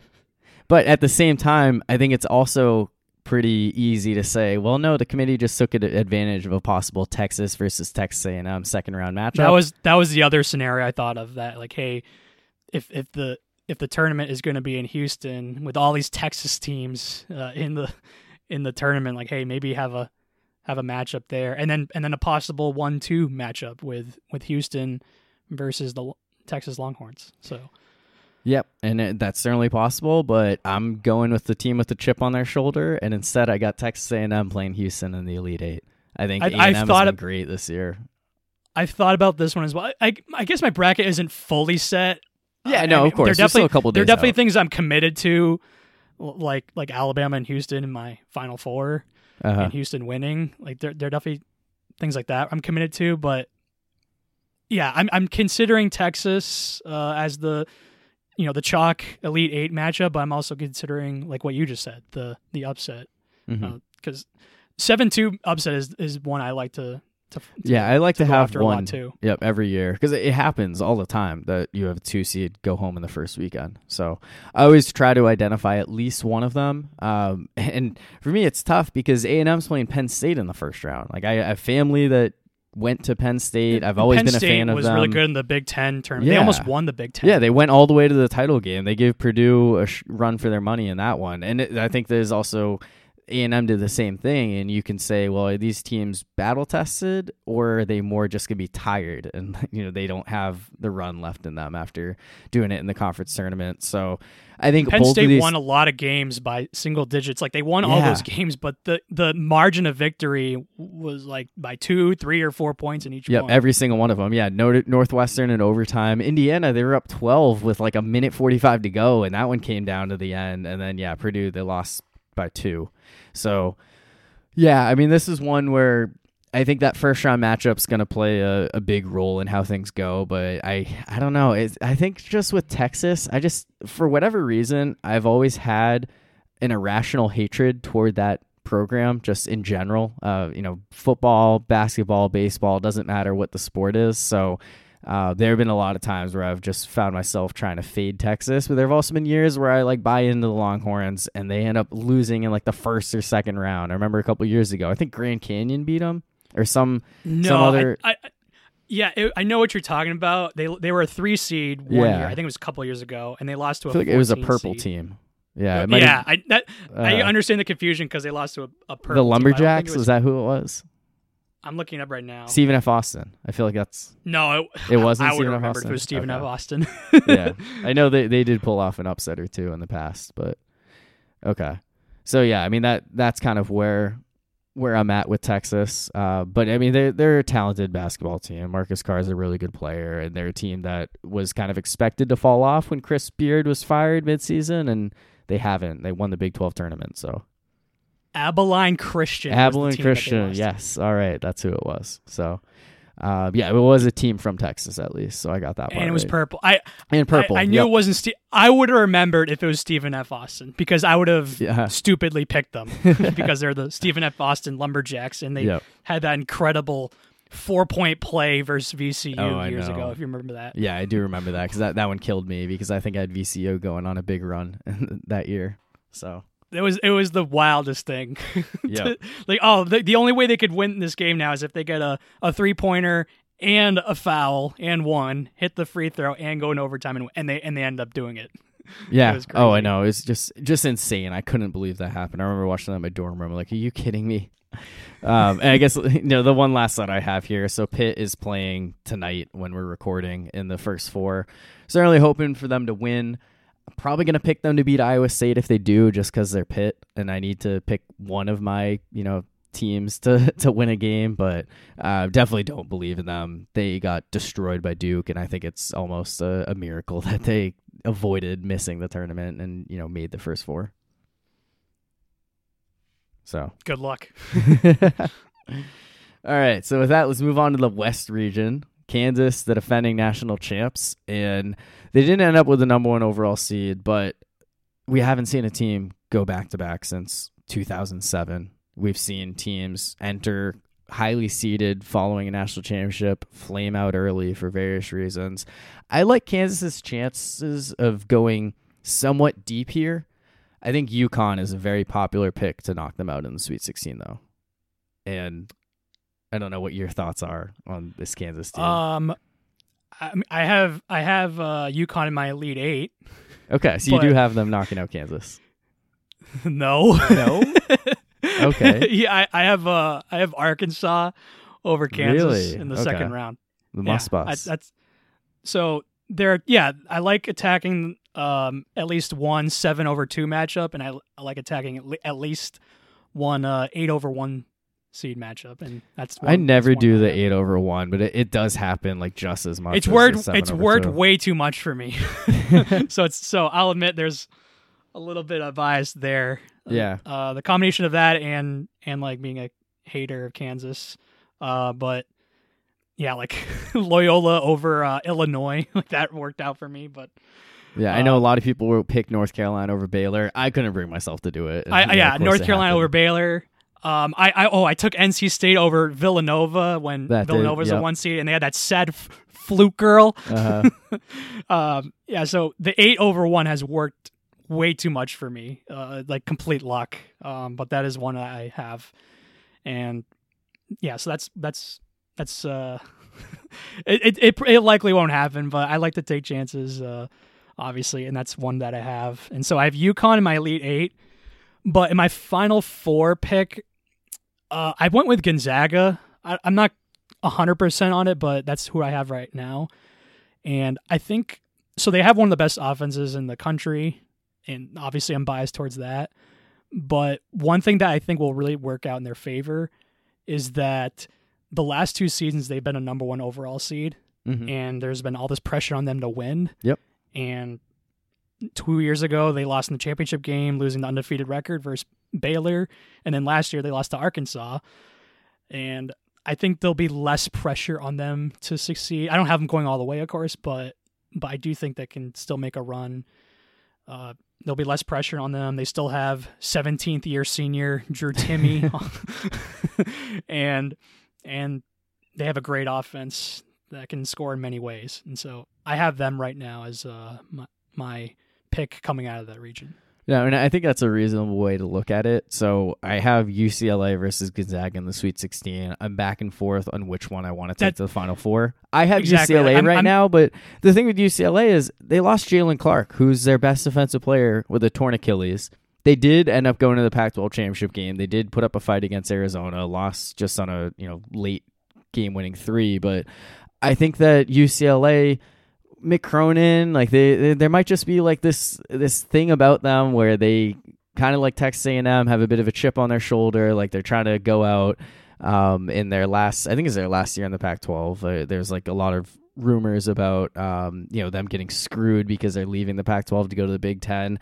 But at the same time, I think it's also pretty easy to say, well, no, the committee just took advantage of a possible Texas versus Texas A&M second round matchup. That was that was the other scenario I thought of. That like, hey, if if the if the tournament is going to be in Houston with all these Texas teams uh, in the in the tournament, like, hey, maybe have a have a matchup there, and then and then a possible one two matchup with with Houston versus the Texas Longhorns. So Yep, and it, that's certainly possible. But I'm going with the team with the chip on their shoulder, and instead I got Texas A&M playing Houston in the Elite Eight. I think I- A&M I've has thought been of- great this year. I've thought about this one as well. I I guess my bracket isn't fully set. Yeah, Uh, no, I mean, of course. There There's still definitely a couple there are definitely out. things I'm committed to, like like Alabama and Houston in my Final Four. Uh-huh. and Houston winning. Like there, there are definitely things like that I'm committed to. But yeah, I'm I'm considering Texas uh, as the you know the chalk Elite Eight matchup. But I'm also considering like what you just said, the the upset because seven two upset is is one I like to. To, to yeah, I like to, go have after a lot one. too. Yep, every year because it, it happens all the time that you have a two seed go home in the first weekend. So I always try to identify at least one of them. Um, and for me, it's tough because A and M's playing Penn State in the first round. Like I, have family that went to Penn State. I've always Penn been a State fan of was them. really good in the Big Ten tournament. They almost won the Big Ten. Yeah, they went all the way to the title game. They gave Purdue a sh- run for their money in that one, and it, I think there's also A and M did the same thing. And you can say, well, are these teams battle tested, or are they more just gonna be tired and you know they don't have the run left in them after doing it in the conference tournament? So I think Penn State these, won a lot of games by single digits. Like they won all those games, but the the margin of victory was like by two, three, or four points in each Yep, one. every single one of them. Yeah, Northwestern in overtime. Indiana, they were up 12 with like a minute 45 to go, and that one came down to the end. And then, yeah, Purdue, they lost by two. So, yeah, I mean, this is one where I think that first round matchup's going to play a, a big role in how things go. But I, I don't know. It's, I think just with Texas, I just, for whatever reason, I've always had an irrational hatred toward that program just in general uh you know football basketball baseball doesn't matter what the sport is so Uh, there have been a lot of times where I've just found myself trying to fade Texas, but there have also been years where I like buy into the Longhorns and they end up losing in like the first or second round. I remember a couple years ago, I think Grand Canyon beat them or some no, some other. I, I, yeah, it, I know what you're talking about. They they were a three seed one Yeah. year. I think it was a couple years ago, and they lost to I a. like it was a purple seed. team. Yeah, yeah, have- I that I uh, understand the confusion because they lost to a, a purple. the team. I Lumberjacks it was, that who it was? I'm looking up right now. Stephen F. Austin. I feel like that's no, it, It wasn't I would Stephen F. if Austin? it was Stephen F. Austin. yeah. I know they they did pull off an upset or two in the past, but okay. So yeah, I mean that that's kind of where where I'm at with Texas. Uh, but I mean they're they're a talented basketball team. Marcus Carr is a really good player, and they're a team that was kind of expected to fall off when Chris Beard was fired midseason, and they haven't. They won the Big Twelve tournament, so Abilene Christian. Abilene team that they Christian, yes, all right, that's who it was. So. Uh, yeah, it was a team from Texas at least, so I got that. and it was right. purple. I and purple. I, I knew yep. it wasn't. Ste- I would have remembered if it was Stephen F. Austin because I would have Yeah. stupidly picked them because they're the Stephen F. Austin Lumberjacks and they Yep. had that incredible four point play versus VCU Oh, years ago. If you remember that. Yeah, I do remember that because that, that one killed me because I think I had VCU going on a big run that year. So It was it was the wildest thing. Yeah. like oh, the, the only way they could win this game now is if they get a, a three pointer and a foul and one, hit the free throw and go in overtime and and they and they end up doing it. yeah. was Oh, I know. It's just just insane. I couldn't believe that happened. I remember watching that in my dorm room. Like, are you kidding me? Um, and I guess you know the one last thought I have here. So Pitt is playing tonight when we're recording in the first four. Certainly hoping for them to win. I'm probably gonna pick them to beat Iowa State if they do, just because they're Pitt, and I need to pick one of my you know teams to to win a game. But uh, definitely don't believe in them. They got destroyed by Duke, and I think it's almost a, a miracle that they avoided missing the tournament and you know made the first four. So Good luck. all right. So with that, let's move on to the West region. Kansas, the defending national champs, and they didn't end up with the number one overall seed, but we haven't seen a team go back to back since 2007. We've seen teams enter highly seeded following a national championship, flame out early for various reasons. I like Kansas's chances of going somewhat deep here. I think UConn is a very popular pick to knock them out in the Sweet 16, though. And I don't know what your thoughts are on this Kansas team. Um, I, I have I have uh, UConn in my elite eight. okay, so you do have them knocking out Kansas. no, No? Okay. yeah, I, I have uh I have Arkansas over Kansas Really? in the Okay. second round. The Yeah, Must I- that's so they're yeah. I like attacking um at least one seven over two matchup, and I, I like attacking at, at least one uh eight over one seed matchup, and that's one, I never that's do the eight over one, but it, it does happen like just as much. It's as worked. It's worked two. way too much for me. so it's so I'll admit there's a little bit of bias there. Yeah. Uh, the combination of that and and like being a hater of Kansas, uh, but yeah, like Loyola over uh, Illinois, like that worked out for me. But Yeah, I know a lot of people will pick North Carolina over Baylor. I couldn't bring myself to do it. I, yeah, North Carolina over. Baylor. Um, I, I oh I took NC State over Villanova when That did, Villanova's yep. a one seed and they had that sad f- fluke girl. Uh-huh. um, yeah, so the eight over one has worked way too much for me, uh, like complete luck. Um, but that is one I have, and yeah, so that's that's that's uh, it, it it it likely won't happen, but I like to take chances, uh, obviously, and that's one that I have. And so I have UConn in my elite eight, but in my final four pick, uh, I went with Gonzaga. I, I'm not hundred percent on it, but that's who I have right now. And I think so. They have one of the best offenses in the country, and obviously I'm biased towards that. But one thing that I think will really work out in their favor is that the last two seasons they've been a number one overall seed, Mhm. and there's been all this pressure on them to win. Yep. And two years ago they lost in the championship game, losing the undefeated record versus Baylor, and then last year they lost to Arkansas. And I think there'll be less pressure on them to succeed. I don't have them going all the way, of course, but but I do think they can still make a run. Uh, there'll be less pressure on them. They still have 17th year senior Drew Timme, and and they have a great offense. that can score in many ways, and so I have them right now as uh, my my pick coming out of that region. Yeah, and I think that's a reasonable way to look at it. So I have UCLA versus Gonzaga in the Sweet 16. I'm back and forth on which one I want to take that, to the Final Four. I have exactly. UCLA I'm, right I'm, now, but the thing with UCLA is they lost Jaylen Clark, who's their best defensive player with a torn Achilles. They did end up going to the Pac-12 championship game. They did put up a fight against Arizona, lost just on a you know late game-winning three. But I think that UCLA Mick Cronin, like they, they, there might just be like this this thing about them where they kind of like Texas A&M have a bit of a chip on their shoulder, like they're trying to go out um, in their last, I think it's their last year in the Pac-12. Uh, there's like a lot of rumors about um, you know them getting screwed because they're leaving the Pac-12 to go to the Big Ten.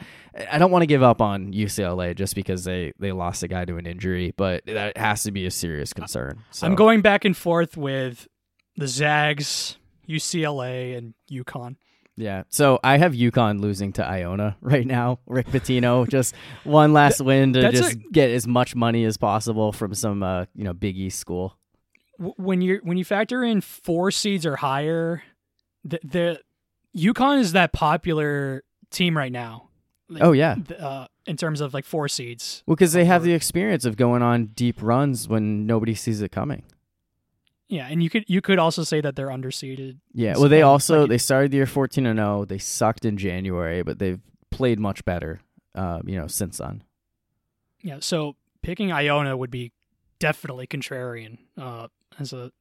I don't want to give up on UCLA just because they they lost a guy to an injury, but that has to be a serious concern. So. I'm going back and forth with the Zags UCLA and UConn. Yeah. So I have UConn losing to Iona right now. Rick Pitino just one last win to just a, get as much money as possible from some uh, you know Big East school. When you when you factor in four seeds or higher, the, the UConn is that popular team right now. Like, oh yeah. Uh, in terms of like four seeds. Well, because they have the experience of going on deep runs when nobody sees it coming. Yeah, and you could you could also say that they're underseeded. Yeah, well, they also like, they started the year fourteen and zero. Oh. They sucked in January, but they've played much better, uh, you know, since then. Yeah, so picking Iona would be definitely contrarian uh, as a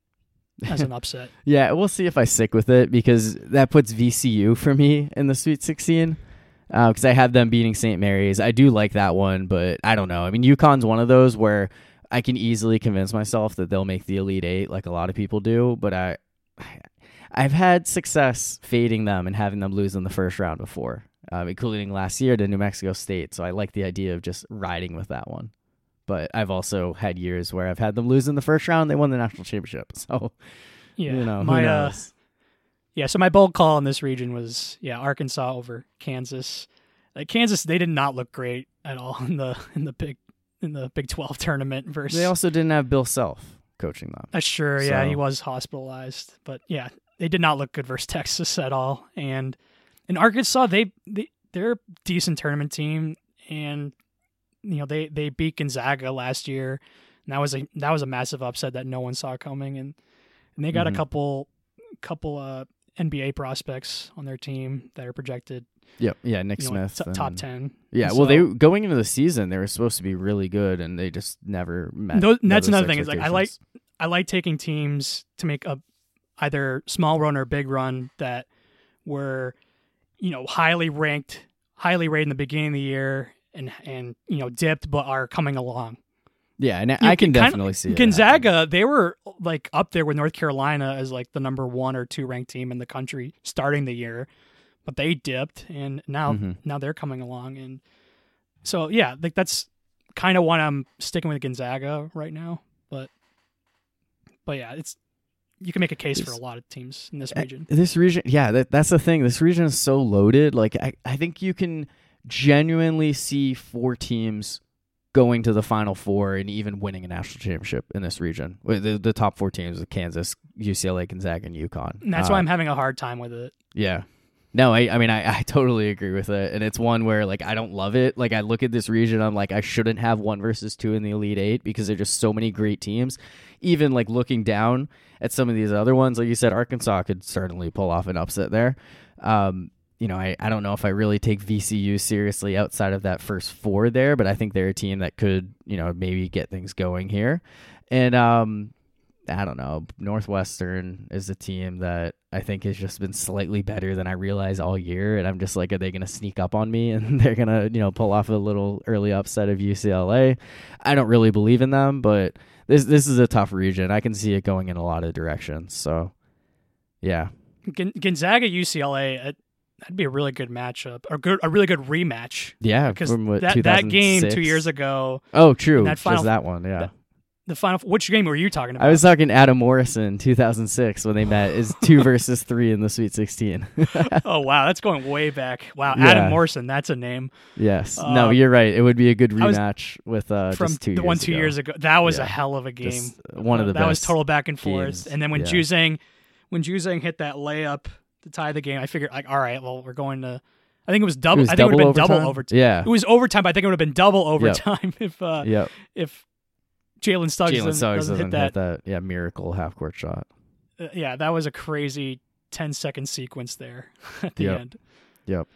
as an upset. yeah, we'll see if I stick with it because that puts VCU for me in the Sweet Sixteen because uh, I have them beating St. Mary's. I do like that one, but I don't know. I mean, UConn's one of those where I can easily convince myself that they'll make the Elite Eight, like a lot of people do. But I, I've had success fading them and having them lose in the first round before, um, including last year to New Mexico State. So I like the idea of just riding with that one. But I've also had years where I've had them lose in the first round. They won the national championship. So, yeah, you know, my, uh, yeah. So my bold call in this region was yeah Arkansas over Kansas. Like Kansas, they did not look great at all in the in the Big in the Big 12 tournament versus They also didn't have Bill Self coaching them. That's sure, so. yeah, he was hospitalized, but yeah, they did not look good versus Texas at all. And in Arkansas, they, they they're a decent tournament team and you know, they they beat Gonzaga last year. And that was a that was a massive upset that no one saw coming and and they got mm-hmm. a couple couple uh NBA prospects on their team that are projected Yep. Yeah. Nick Smith. Know, t- top ten. Yeah. So, well, they going into the season, they were supposed to be really good, and they just never met. That's another thing. Is like I like I like taking teams to make a either small run or big run that were you know highly ranked, highly rated in the beginning of the year, and and you know dipped, but are coming along. Yeah, and I can definitely of, see Gonzaga. They were like up there with North Carolina as like the number one or two ranked team in the country starting the year but they dipped and now mm-hmm. now they're coming along and so yeah like that's kind of why i'm sticking with gonzaga right now but but yeah it's you can make a case for a lot of teams in this region this region yeah that, that's the thing this region is so loaded like I, I think you can genuinely see four teams going to the final four and even winning a national championship in this region the, the top four teams are kansas ucla gonzaga and UConn and that's uh, why i'm having a hard time with it yeah no, I, I mean, I, I totally agree with it. And it's one where, like, I don't love it. Like, I look at this region, I'm like, I shouldn't have one versus two in the Elite Eight because there's just so many great teams. Even, like, looking down at some of these other ones, like you said, Arkansas could certainly pull off an upset there. Um, you know, I, I don't know if I really take VCU seriously outside of that first four there, but I think they're a team that could, you know, maybe get things going here. And, um, I don't know. Northwestern is a team that I think has just been slightly better than I realized all year, and I'm just like, are they going to sneak up on me and they're going to, you know, pull off a little early upset of UCLA? I don't really believe in them, but this this is a tough region. I can see it going in a lot of directions. So, yeah, Gonzaga UCLA. Uh, that'd be a really good matchup, or good, a really good rematch. Yeah, because that, that game two years ago. Oh, true. That final, Just that one. Yeah. That, the final. Which game were you talking about? I was talking Adam Morrison, 2006, when they met. Is two versus three in the Sweet 16. oh wow, that's going way back. Wow, yeah. Adam Morrison, that's a name. Yes. Uh, no, you're right. It would be a good rematch with uh, from two the one two ago. years ago. That was yeah. a hell of a game. Just one of the that best. was total back and forth. Games. And then when yeah. Juzang when Juzang hit that layup to tie the game, I figured like, all right, well, we're going to. I think it was double. It was I think it would have been overtime? double overtime. Yeah. It was overtime. But I think it would have been double overtime if uh, Yep. if Jalen Suggs, Jalen doesn't, Suggs doesn't doesn't hit that. Yeah, miracle half court shot. Uh, yeah, that was a crazy 10 second sequence there at the Yep. end. Yep.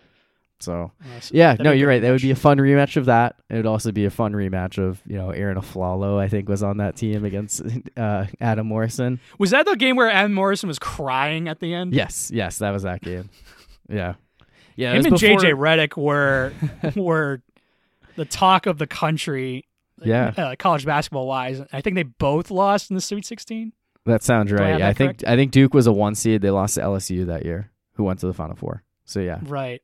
So Uh, so yeah, no, you're right. That would be a fun rematch of that. It would also be a fun rematch of you know Arron Afflalo. I think was on that team against uh, Adam Morrison. Was that the game where Adam Morrison was crying at the end? Yes, yes, that was that game. Yeah, yeah. Him and before- JJ Redick were were the talk of the country. Yeah. uh, college basketball wise. I think they both lost in the Sweet 16. That sounds right. have Yeah, I think I think Duke was a one seed. They lost to LSU that year, who went to the Final Four. So yeah, Right.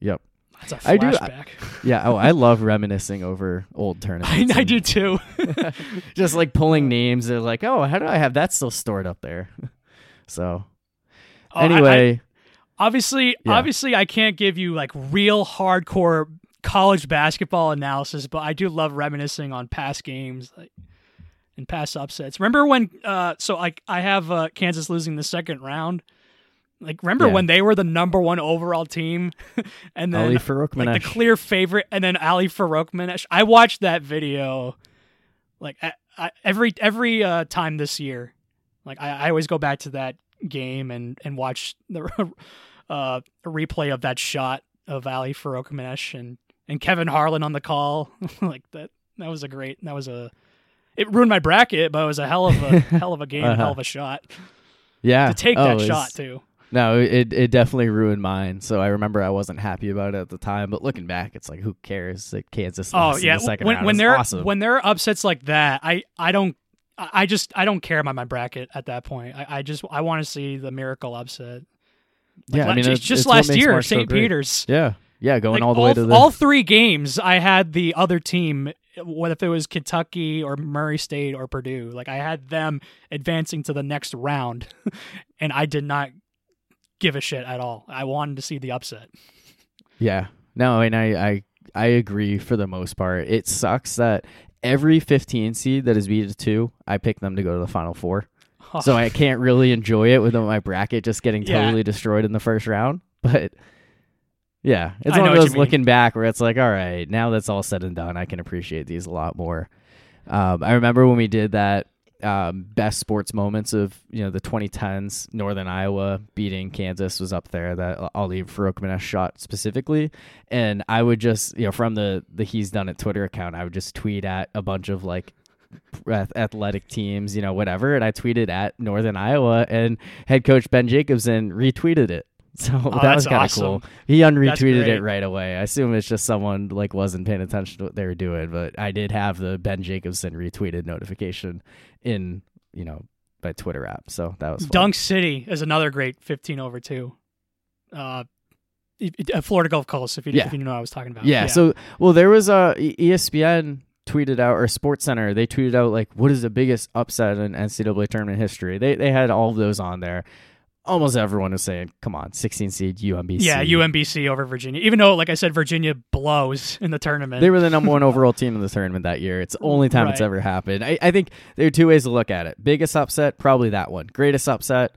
Yep. That's a I do- flashback. yeah. Oh, I love reminiscing over old I, tournaments. I and do too. Just like pulling names. They're like, oh, how do I have that still stored up there? so Oh, I- I- anyway, obviously, Yeah. obviously, I can't give you like real hardcore college basketball analysis, but I do love reminiscing on past games like, and past upsets. Remember when? Uh, so like I have uh, Kansas losing the second round. Like remember Yeah. when they were the number one overall team, and then Ali like the clear favorite, and then Ali Farokhmanesh. I watched that video like I, I, every every uh, time this year. Like I, I always go back to that game and and watch the uh, replay of that shot of Ali Farokhmanesh and and Kevin Harlan on the call. like that that was a great that was a it ruined my bracket, but it was a hell of a hell of a game, Uh-huh. hell of a shot yeah, to take Oh, that shot too. No, it it definitely ruined mine. So I remember I wasn't happy about it at the time, but looking back, it's like who cares that Kansas Oh yeah, in the second when round. when It's they're awesome. when they're upsets like that, I I don't I just I don't care about my bracket at that point. I, I just I want to see the miracle upset. Like, yeah, I mean, just, it's, just it's last year, so St. great. Peter's. Yeah, yeah, going Like, all the way to the all three games, I had the other team, What if it was Kentucky or Murray State or Purdue. Like I had them advancing to the next round, and I did not give a shit at all. I wanted to see the upset. Yeah. No, and I, I I agree for the most part. It sucks that every 15 seed that is beat to two, I pick them to go to the final four. So I can't really enjoy it with my bracket just getting Yeah. totally destroyed in the first round. But yeah, it's I one of those looking back where it's like, all right, now that's all said and done, I can appreciate these a lot more. Um, I remember when we did that um, best sports moments of you know the 2010s Northern Iowa beating Kansas was up there that Ali Farokhmanesh shot specifically, and I would just you know from the the he's done it Twitter account I would just tweet at a bunch of like athletic teams you know whatever and I tweeted at Northern Iowa and head coach Ben Jacobson retweeted it. So that was kind of awesome. cool. He unretweeted it right away. I assume it's just someone like wasn't paying attention to what they were doing, but I did have the Ben Jacobson retweeted notification in you know my Twitter app, so that was fun. Dunk City is another great 15 over 2. Uh, uh, Florida Gulf Coast, if you, Yeah. if you know what I was talking about. Yeah, So well, there was a ESPN tweeted out or Sports Center. They tweeted out like, what is the biggest upset in NCAA tournament history? They they had all of those on there. Almost everyone was saying, "Come on, 16 seed UMBC." yeah, UMBC over Virginia. Even though, like I said, Virginia blows in the tournament. They were the number one overall team in the tournament that year. It's the only time it's ever happened. I, I think there are two ways to look at it. Biggest upset, probably that one. Greatest upset,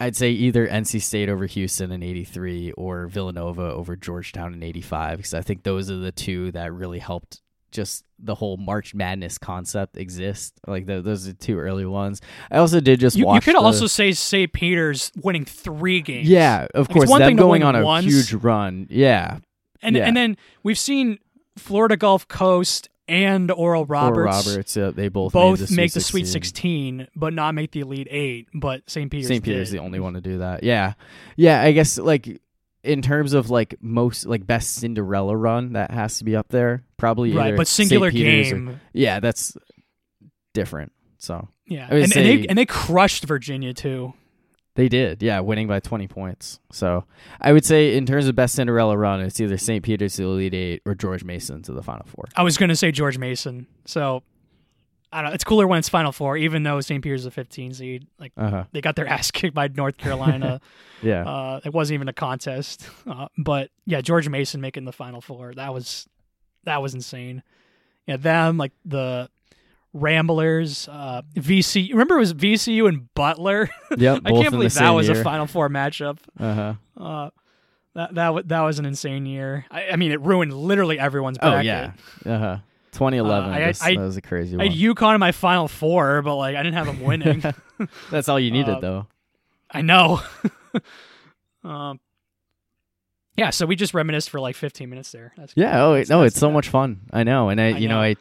I'd say either NC State over Houston in 83 or Villanova over Georgetown in 85, because I think those are the two that really helped just the whole March Madness concept exists. Like the, those are two early ones. I also did just you, you could the- also say St. Peter's winning three games. Yeah, of Like, course. one Them thing going on a once. huge run. Yeah. and yeah. and then we've seen Florida Gulf Coast and Oral Roberts, Or Roberts. uh, they both both the make Sweet the Sweet 16. 16, but not make the Elite Eight. But St. Peter's St. Peter's did. the only one to do that. Yeah, yeah. I guess like in terms of like most like best Cinderella run, that has to be up there. Probably right, but singular Peter's or- game. yeah, that's different. So yeah, and, say- and they and they crushed Virginia too. they did, yeah, winning by twenty points. So I would say in terms of best Cinderella run, it's either St. Peter's to the Elite Eight or George Mason to the Final Four. I was going to say George Mason. So I don't know. It's cooler when it's Final Four, even though St. Peter's is a 15 seed. Like Uh huh. they got their ass kicked by North Carolina. Yeah. uh, it wasn't even a contest. Uh, but yeah, George Mason making the Final Four. That was that was insane. Yeah, them like the Ramblers, uh, VC. Remember, it was VCU and Butler. Yep, I can't believe that was year. a Final Four matchup. Uh-huh. Uh That that that was an insane year. I, I mean, it ruined literally everyone's bracket. Oh yeah. Uh huh. 2011. Uh, I, I, that was a crazy one. I had UConn in my Final Four, but like I didn't have them winning. That's all you needed, uh, though. I know. um, yeah, so we just reminisced for like 15 minutes there. That's yeah. Oh no, it's so much fun. I know, and I, I you know, know I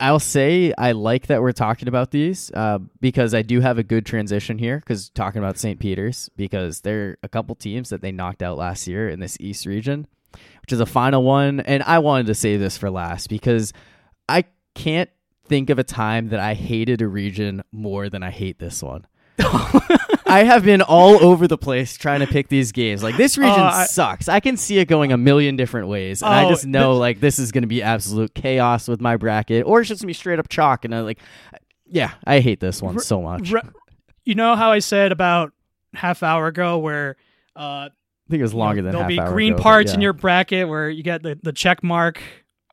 I, will say I like that we're talking about these uh, because I do have a good transition here because talking about St. Peter's because they're a couple teams that they knocked out last year in this East region, which is a final one. And I wanted to save this for last because I can't think of a time that I hated a region more than I hate this one. I have been all over the place trying to pick these games. Like this region uh, I, sucks. I can see it going a million different ways, and oh, I just know like this is going to be absolute chaos with my bracket, or it's just gonna be straight up chalk. And I like, yeah, I hate this one so much. you know how I said about half hour ago where. Uh, I think it was longer than there'll be green ago, parts yeah. in your bracket where you get the, the check mark,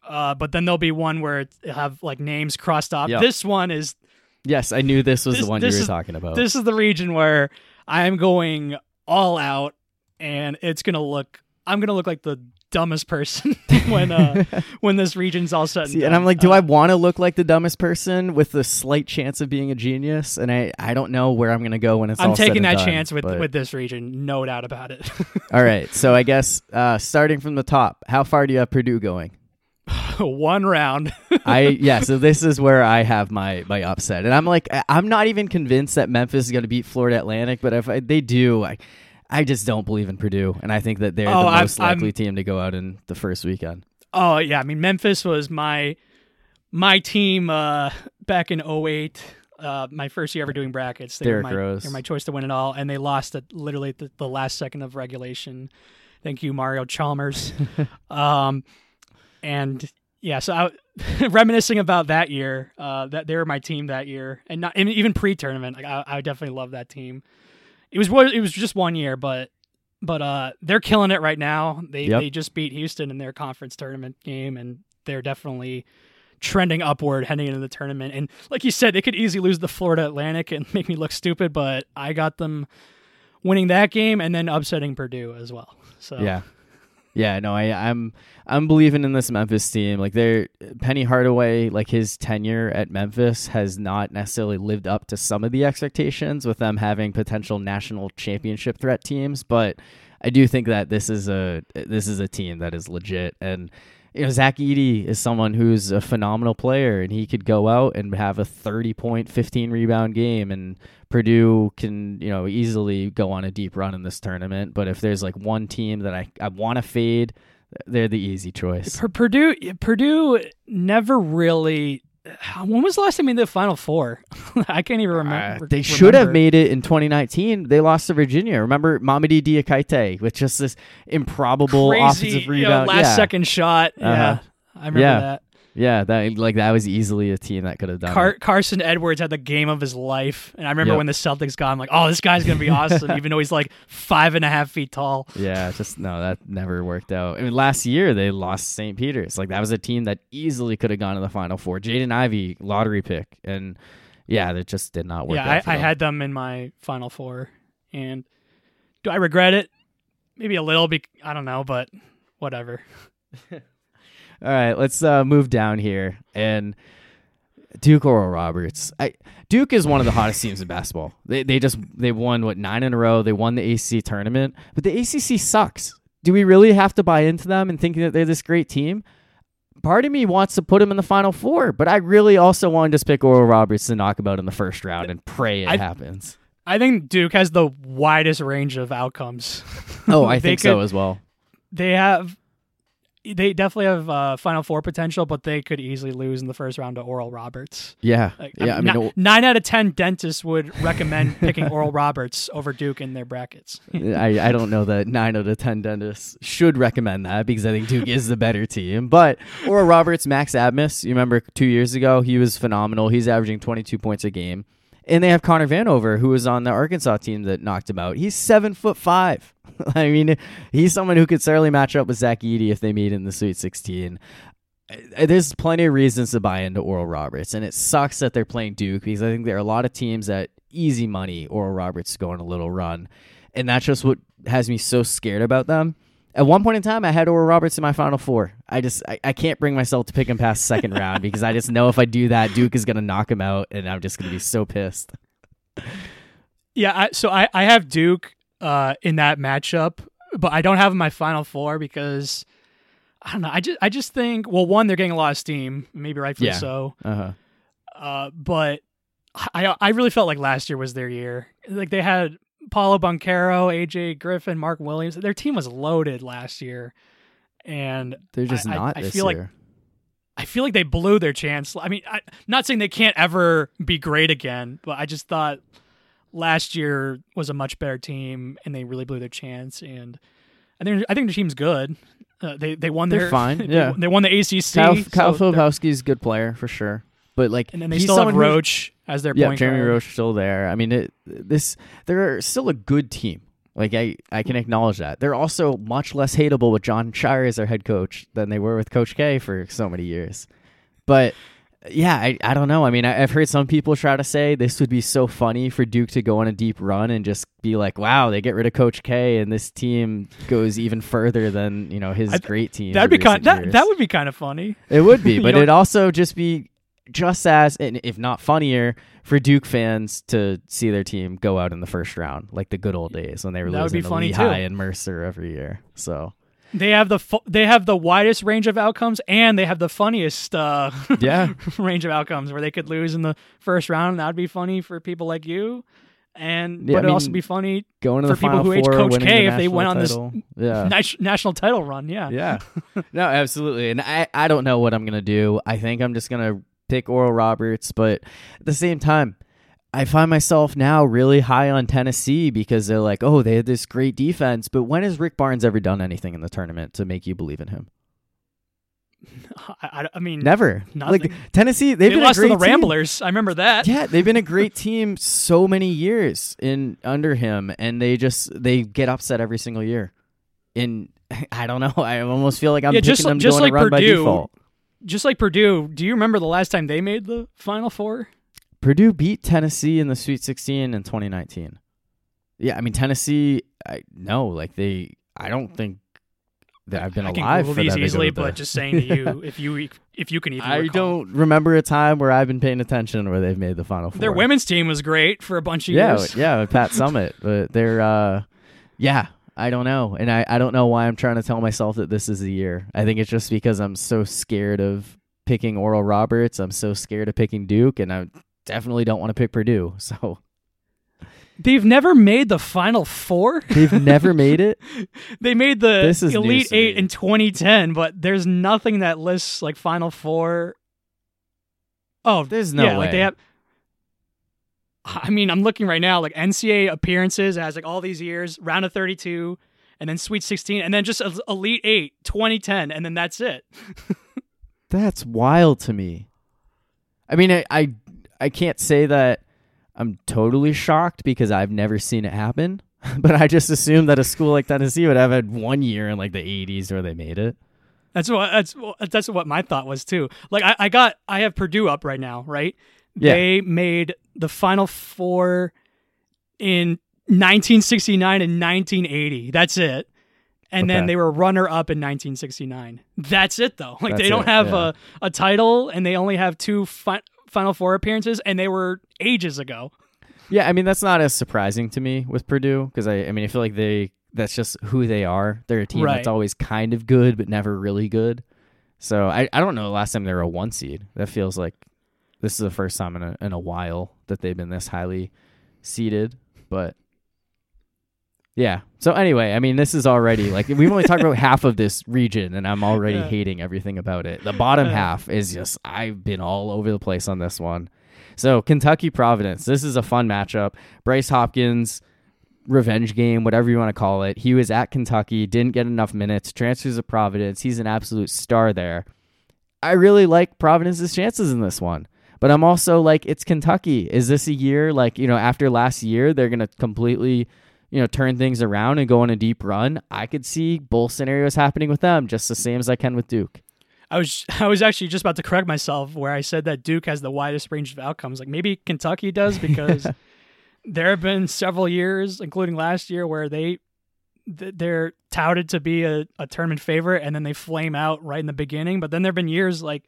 uh, but then there'll be one where it have like names crossed off. Yep. This one is Yes, I knew this was this, the one you were is, talking about. This is the region where I'm going all out, and it's gonna look. I'm gonna look like the dumbest person when uh when this region's all set. And, See, and I'm like, do uh, I want to look like the dumbest person with the slight chance of being a genius? And I I don't know where I'm gonna go when it's. I'm taking that done, chance with but... with this region, no doubt about it. all right, so I guess uh starting from the top, how far do you have Purdue going? one round. I yeah, so this is where I have my my upset, and I'm like, I'm not even convinced that Memphis is going to beat Florida Atlantic, but if I, they do, I I just don't believe in Purdue, and I think that they're oh, the most I'm, likely I'm, team to go out in the first weekend. Oh yeah, I mean Memphis was my my team uh, back in 08. Uh, my first year ever doing brackets. They Derrick were my, Rose. They were my choice to win it all, and they lost at literally the, the last second of regulation. Thank you, Mario Chalmers. um, and yeah, so I, reminiscing about that year, uh, that they were my team that year, and not and even pre-tournament. Like I, I definitely love that team. It was it was just one year, but but uh, they're killing it right now. They yep. they just beat Houston in their conference tournament game, and they're definitely trending upward heading into the tournament. And like you said, they could easily lose the Florida Atlantic and make me look stupid, but I got them winning that game and then upsetting Purdue as well. So yeah, yeah, no, I, I'm I'm believing in this Memphis team. Like they're Penny Hardaway, like his tenure at Memphis has not necessarily lived up to some of the expectations with them having potential national championship threat teams, but I do think that this is a this is a team that is legit and you know, Zach Edey is someone who's a phenomenal player, and he could go out and have a 30 point, 15 rebound game, and Purdue can, you know, easily go on a deep run in this tournament. But if there's like one team that I, I want to fade, they're the easy choice. Purdue, Purdue never really when was the last time they made the Final Four? I can't even remember. Uh, they should have made it in 2019. They lost to Virginia. Remember Mamadi Diakite with just this improbable Crazy, offensive rebound, you know, last yeah. second shot. Uh-huh. Yeah, I remember yeah. that. Yeah, that like that was easily a team that could have done. Car- Carson Edwards had the game of his life, and I remember yep. when the Celtics got him, like, oh, this guy's gonna be awesome, even though he's like five and a half feet tall. Yeah, just no, that never worked out. I mean, last year they lost St. Peter's. Like that was a team that easily could have gone to the Final Four. Jaden Ivey, lottery pick, and yeah, that just did not work. Yeah, I, I had them in my Final Four, and do I regret it? Maybe a little. Be I don't know, but whatever. All right, let's uh, move down here and Duke Oral Roberts. I, Duke is one of the hottest teams in basketball. They they just they won what nine in a row. They won the ACC tournament, but the ACC sucks. Do we really have to buy into them and thinking that they're this great team? Part of me wants to put them in the final four, but I really also wanted to pick Oral Roberts to knock about in the first round and pray it I, happens. I think Duke has the widest range of outcomes. Oh, I think could, so as well. They have they definitely have uh, Final Four potential, but they could easily lose in the first round to Oral Roberts. Yeah, like, yeah. I mean, I mean nine out of ten dentists would recommend picking Oral Roberts over Duke in their brackets. I, I don't know that nine out of ten dentists should recommend that because I think Duke is the better team. But Oral Roberts, Max Abmas, you remember two years ago, he was phenomenal. He's averaging twenty two points a game. And they have Connor Vanover, who was on the Arkansas team that knocked him out. He's seven foot five. I mean, he's someone who could certainly match up with Zach Edey if they meet in the Sweet 16. Uh, uh, there's plenty of reasons to buy into Oral Roberts, and it sucks that they're playing Duke because I think there are a lot of teams that easy money Oral Roberts going a little run, and that's just what has me so scared about them. At one point in time, I had Oral Roberts in my final four. I just I, I can't bring myself to pick him past second round because I just know if I do that, Duke is gonna knock him out, and I'm just gonna be so pissed. Yeah, I, so I I have Duke uh, in that matchup, but I don't have him in my final four because I don't know. I just I just think well, one they're getting a lot of steam, maybe rightfully Yeah. so. Uh-huh. Uh, but I I really felt like last year was their year. Like they had Paolo Banchero, AJ Griffin, Mark Williams. Their team was loaded last year, and They're just I- I- not I this feel like. I feel like they blew their chance. I mean, I, not saying they can't ever be great again, but I just thought last year was a much better team, and they really blew their chance. And I think I think the team's good. Uh, they they won They're their fine, yeah. they, won the ACC. Kyle, so Kyle Filipowski's good player for sure, but like and then they he's still have who- Roach as their Yeah, point Jeremy guard. Roach still there. I mean, it, this they're still a good team. Like I, I can acknowledge that. They're also much less hateable with Jon Scheyer as their head coach than they were with Coach K for so many years. But yeah, I, I don't know. I mean, I, I've heard some people try to say this would be so funny for Duke to go on a deep run and just be like, "Wow, they get rid of Coach K and this team goes even further than you know his th- great team." That'd be kind. That, that would be kind of funny. It would be, but it'd also just be just as, and if not funnier, for Duke fans to see their team go out in the first round, like the good old days when they were That would losing be to funny, Lehigh too. and Mercer every year. So They have the fu- they have the widest range of outcomes, and they have the funniest uh, yeah, range of outcomes where they could lose in the first round. That would be funny for people like you, and Yeah, but I it'd also be funny going to For the people who age Coach K the if they went on this- yeah. National title run. Yeah, Yeah. no, absolutely. And I, I don't know what I'm going to do. I think I'm just going to pick Oral Roberts, but at the same time, I find myself now really high on Tennessee because they're like, oh, they had this great defense. But when has Rick Barnes ever done anything in the tournament to make you believe in him? I, I, mean, Never. Nothing. Like Tennessee, they've they been lost to the team. Ramblers. I remember that. Yeah, they've been a great team so many years in under him, and they just they get upset every single year. And I don't know. I almost feel like I'm Yeah, picking just- them just going like to run by Purdue. Just like Purdue. Do you remember the last time they made the Final Four? Purdue beat Tennessee in the Sweet 16 in 2019. Yeah, I mean Tennessee. I no, like they. I don't think that I've been I can alive Google for these them to go easily, to the- but just saying to you, if you if you can even, I recall. don't remember a time where I've been paying attention where they've made the final four. Their women's team was great for a bunch of yeah, years. yeah, yeah, Pat Summitt, but they're, uh, yeah, I don't know, and I, I don't know why I'm trying to tell myself that this is the year. I think it's just because I'm so scared of picking Oral Roberts. I'm so scared of picking Duke, and I definitely don't want to pick Purdue. So They've never made the Final Four. they've never made it. They made the Elite Eight in 2010, but there's nothing that lists like Final Four. Oh, There's no yeah, way. like they have. I mean, I'm looking right now. Like NCAA appearances has like all these years, round of 32, and then Sweet 16, and then just Elite Eight 2010, and then that's it. That's wild to me. I mean, I, I I can't say that I'm totally shocked because I've never seen it happen, but I just assumed that a school like Tennessee would have had one year in like the 80s where they made it. That's what that's that's what my thought was too. Like I, I got I have Purdue up right now, right? Yeah. They made the Final Four in 1969 and 1980. That's it. And then they were runner up in 1969. That's it though. Like they don't it, have yeah. a, a title and they only have two fi- Final Four appearances and they were ages ago. Yeah, I mean that's not as surprising to me with Purdue because I, I mean I feel like they that's just who they are. They're a team Right. that's always kind of good but never really good. So I, I don't know the last time they were a one seed. That feels like this is the first time in a in a while that they've been this highly seeded. But yeah. So anyway, I mean this is already like we've only talked about half of this region and I'm already Yeah. hating everything about it. The bottom half is just I've been all over the place on this one. So Kentucky Providence. This is a fun matchup. Bryce Hopkins revenge game, whatever you want to call it. He was at Kentucky, didn't get enough minutes, transfers to Providence. He's an absolute star there. I really like Providence's chances in this one. But I'm also like, it's Kentucky. Is this a year like, you know, after last year, they're going to completely, you know, turn things around and go on a deep run? I could see both scenarios happening with them just the same as I can with Duke. I was I was actually just about to correct myself where I said that Duke has the widest range of outcomes. Like maybe Kentucky does because there have been several years, including last year, where they they're touted to be a, a tournament favorite and then they flame out right in the beginning. But then there have been years like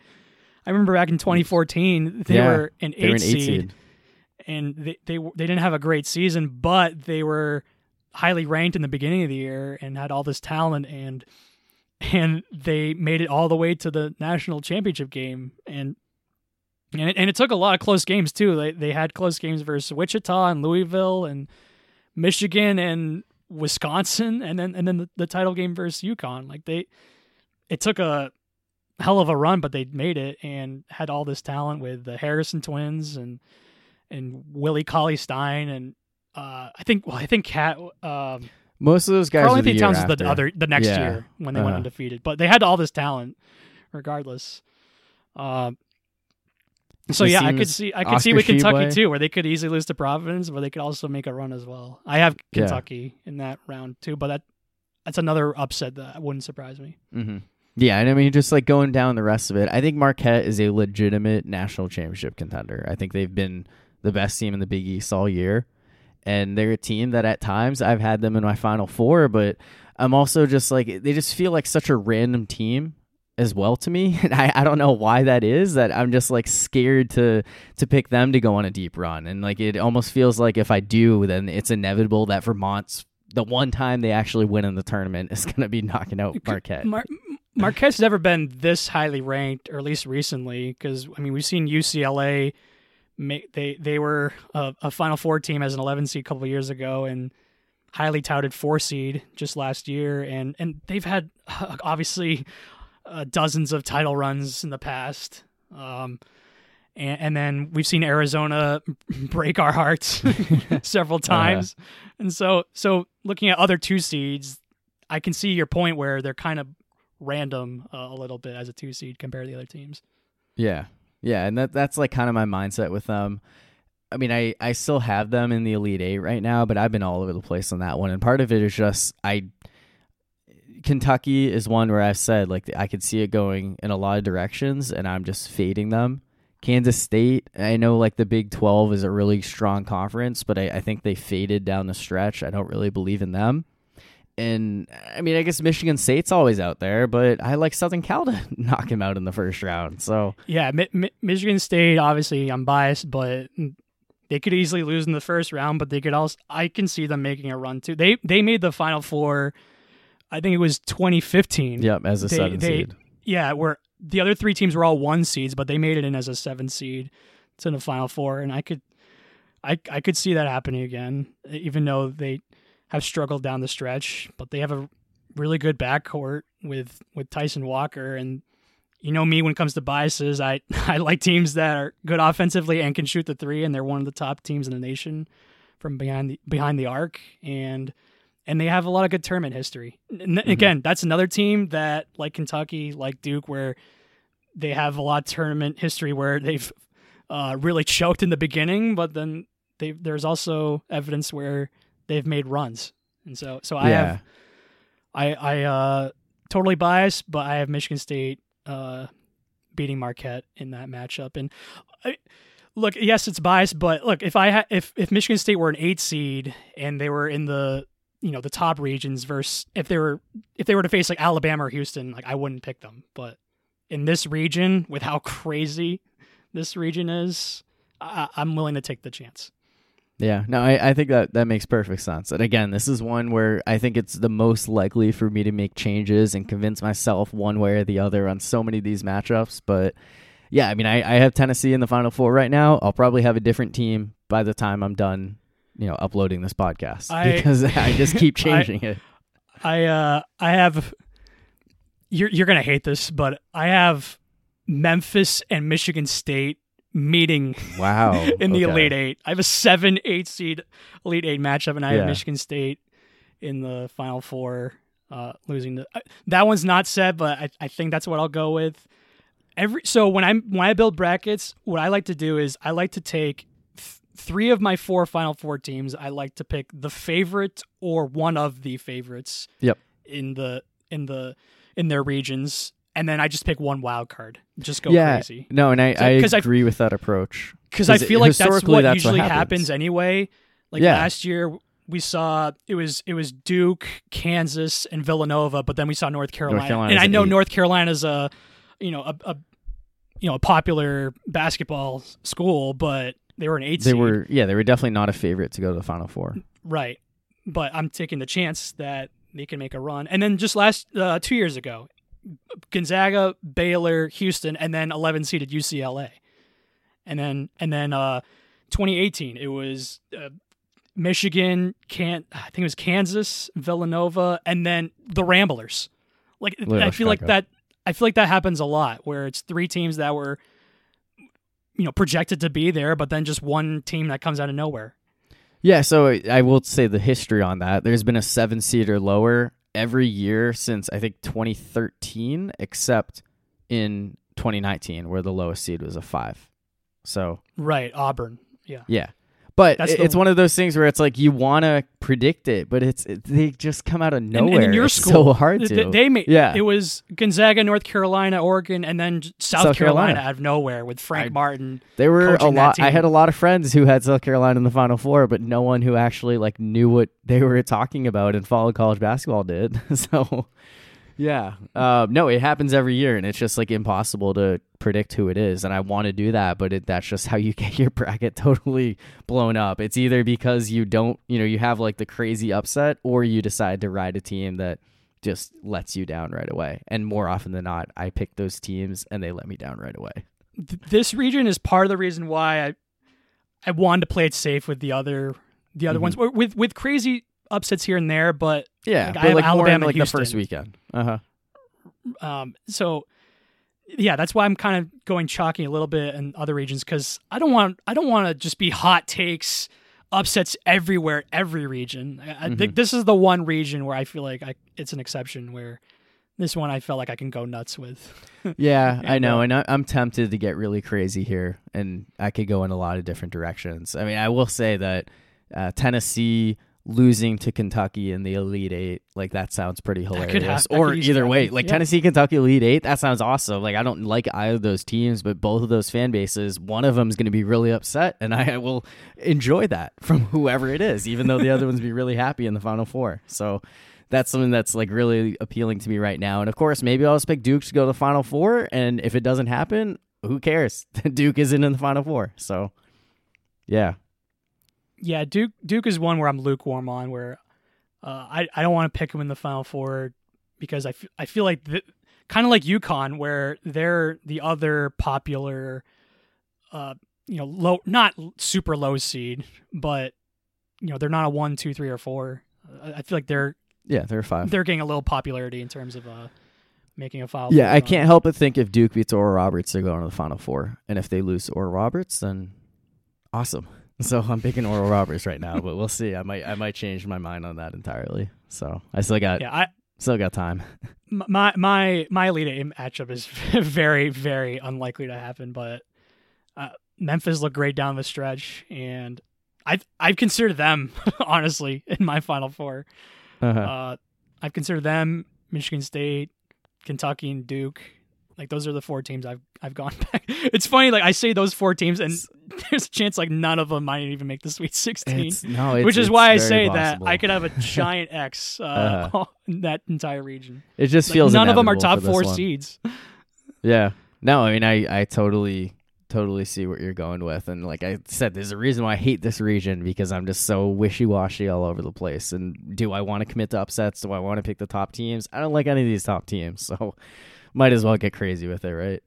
I remember back in 2014 they yeah, were an eight, were an eight seed, seed, and they, they they didn't have a great season, but they were highly ranked in the beginning of the year and had all this talent and and they made it all the way to the national championship game and and it, and it took a lot of close games too. They they had close games versus Wichita and Louisville and Michigan and Wisconsin, and then and then the, the title game versus UConn. Like they, it took a hell of a run, but they made it and had all this talent with the Harrison twins and and Willie Cauley Stein and uh, I think well I think Cat um, most of those guys. Karl Anthony Towns is the other the next yeah. year when they uh-huh. went undefeated, but they had all this talent regardless. Um, so it yeah, I could see I could Oscar see with Kentucky too, where they could easily lose to Providence, but they could also make a run as well. I have Kentucky yeah. in that round too, but that that's another upset that wouldn't surprise me. Mm-hmm. Yeah, and I mean, just like going down the rest of it, I think Marquette is a legitimate national championship contender. I think they've been the best team in the Big East all year, and they're a team that at times I've had them in my Final Four, but I'm also just like they just feel like such a random team as well to me. And I, I don't know why that is that I'm just like scared to to pick them to go on a deep run. And like it almost feels like if I do, then it's inevitable that Vermont's the one time they actually win in the tournament is going to be knocking out Marquette. Mar- Marquette's never been this highly ranked, or at least recently, because I mean we've seen UCLA. Make, they they were a, a Final Four team as an 11 seed a couple years ago, and highly touted four seed just last year, and and they've had obviously uh, dozens of title runs in the past. Um, and, and, then we've seen Arizona break our hearts several uh-huh. times. Uh-huh. And so, so looking at other two seeds, I can see your point where they're kind of random uh, a little bit as a two seed compared to the other teams. Yeah, yeah, and that that's like kind of my mindset with them. I mean, I I still have them in the Elite Eight right now, but I've been all over the place on that one, and part of it is just I Kentucky is one where I've said like I could see it going in a lot of directions, and I'm just fading them. Kansas State, I know like the Big 12 is a really strong conference, but I, I think they faded down the stretch. I don't really believe in them. And I mean, I guess Michigan State's always out there, but I like Southern Cal to knock him out in the first round. So yeah, Mi- Mi- Michigan State. Obviously, I'm biased, but they could easily lose in the first round. But they could also, I can see them making a run too. They they made the Final Four I think it was 2015. Yep, as a they, seven they, seed. Yeah, where the other three teams were all one seeds, but they made it in as a seven seed to the final four, and I could, I I could see that happening again, even though they have struggled down the stretch, but they have a really good backcourt with with Tyson Walker and. You know me when it comes to biases. I, I like teams that are good offensively and can shoot the three, and they're one of the top teams in the nation from behind the behind the arc. And and they have a lot of good tournament history. And mm-hmm. again, that's another team that, like Kentucky, like Duke, where they have a lot of tournament history where they've uh, really choked in the beginning, but then they there's also evidence where they've made runs. And so, so I yeah. have, I I uh, totally biased, but I have Michigan State uh, beating Marquette in that matchup. And I, look, yes, it's biased, but look, if I ha- if if Michigan State were an eight seed and they were in the you know the top regions versus if they were if they were to face like Alabama or Houston, like I wouldn't pick them. But in this region, with how crazy this region is, I, am willing to take the chance. Yeah, no, I, I think that that makes perfect sense. And again, this is one where I think it's the most likely for me to make changes and convince myself one way or the other on so many of these matchups. But yeah, I mean, I, I have Tennessee in the Final Four right now. I'll probably have a different team by the time I'm done you know uploading this podcast I, because I just keep changing I, it. I uh I have you're you're gonna hate this, but I have Memphis and Michigan State meeting wow in the okay. Elite Eight. I have a seven eight seed Elite Eight matchup, and I yeah. have Michigan State in the Final Four, uh, losing the. Uh, that one's not set, but I, I think that's what I'll go with. Every so when I'm when I build brackets, what I like to do is I like to take three of my four Final Four teams, I like to pick the favorite or one of the favorites. Yep. In the in the in their regions, and then I just pick one wild card. Just go yeah, crazy. No, and I, I agree I, with that approach. Because I feel like that's what that's usually what happens. happens. anyway. Like yeah. last year we saw it was it was Duke, Kansas, and Villanova, but then we saw North Carolina. North and I know eight. North Carolina's a you know a, a you know a popular basketball school, but they were an eight. They seed. were yeah, they were definitely not a favorite to go to the Final Four. Right, but I'm taking the chance that they can make a run. And then just last uh, two years ago, Gonzaga, Baylor, Houston, and then 11 seeded UCLA, and then and then uh, 2018 it was uh, Michigan, can I think it was Kansas, Villanova, and then the Ramblers. Like Little I feel Chicago. like that. I feel like that happens a lot where it's three teams that were, you know, projected to be there, but then just one team that comes out of nowhere. Yeah, so I will say the history on that. There's been a seven seed or lower every year since I think 2013, except in 2019 where the lowest seed was a five. So right, Auburn. Yeah. Yeah. But That's it's one of those things where it's like you want to predict it, but it's it, they just come out of nowhere. And, and in your it's school, so hard to. They, they made yeah. It was Gonzaga, North Carolina, Oregon, and then South, South Carolina. Carolina. out of nowhere with Frank I, Martin. They were a lot. I had a lot of friends who had South Carolina in the Final Four, but no one who actually like knew what they were talking about and followed college basketball did. so yeah. Uh, no, it happens every year, and it's just like impossible to predict who it is. And I want to do that, but it, that's just how you get your bracket totally blown up. It's either because you don't, you know, you have like the crazy upset, or you decide to ride a team that just lets you down right away. And more often than not, I pick those teams and they let me down right away. This region is part of the reason why I I wanted to play it safe with the other the other mm-hmm. ones with with crazy upsets here and there, but yeah, like, but I have like Alabama like the first weekend. Uh huh. Um. So yeah, that's why I'm kind of going chalky a little bit in other regions because I don't want I don't want to just be hot takes upsets everywhere, every region. I, mm-hmm. think this is the one region where I feel like I, it's an exception where this one I felt like I can go nuts with. yeah, I know, uh, and I, I'm tempted to get really crazy here, and I could go in a lot of different directions. I mean, I will say that uh, Tennessee losing to Kentucky in the Elite Eight, like that sounds pretty hilarious. or either way, like yeah. Tennessee, Kentucky Elite Eight, that sounds awesome. Like I don't like either of those teams, but both of those fan bases, one of them is going to be really upset, and I will enjoy that from whoever it is, even though the other ones be really happy in the Final Four. So. That's something that's like really appealing to me right now. And of course, maybe I'll expect Duke to go to the Final Four. And if it doesn't happen, who cares? Duke isn't in the Final Four. So, yeah, yeah, Duke Duke is one where I'm lukewarm on. Where uh, I I don't want to pick them in the Final Four because I, f- I feel like the, kind of like UConn where they're the other popular, uh, you know, low not super low seed, but you know they're not a one, two, three, or four. I, I feel like they're yeah they're five. They're getting a little popularity in terms of uh making a foul. Yeah, I can't help but think if Duke beats Oral Roberts, they're going to the Final Four, and if they lose Oral Roberts, then awesome. So I'm picking Oral Roberts right now, but we'll see. I might I might change my mind on that entirely. So I still got yeah, I still got time. My my my Elite Eight matchup is very very unlikely to happen, but uh, Memphis looked great down the stretch, and I've I've considered them honestly in my Final 4 uh-huh. uh, I've considered them Michigan State, Kentucky, and Duke. Like those are the four teams I've I've gone back. It's funny, like I say those four teams, and there's a chance like none of them might even make the Sweet Sixteen. It's, no, it's, which is why I say possible. that I could have a giant X uh, uh-huh. in that entire region. It just feels like, feels none of them are top four one. seeds. Yeah, no, I mean I I totally totally see what you're going with, and like I said, there's a reason why I hate this region because I'm just so wishy washy all over the place. And do I want to commit to upsets? Do I want to pick the top teams? I don't like any of these top teams, so might as well get crazy with it, right?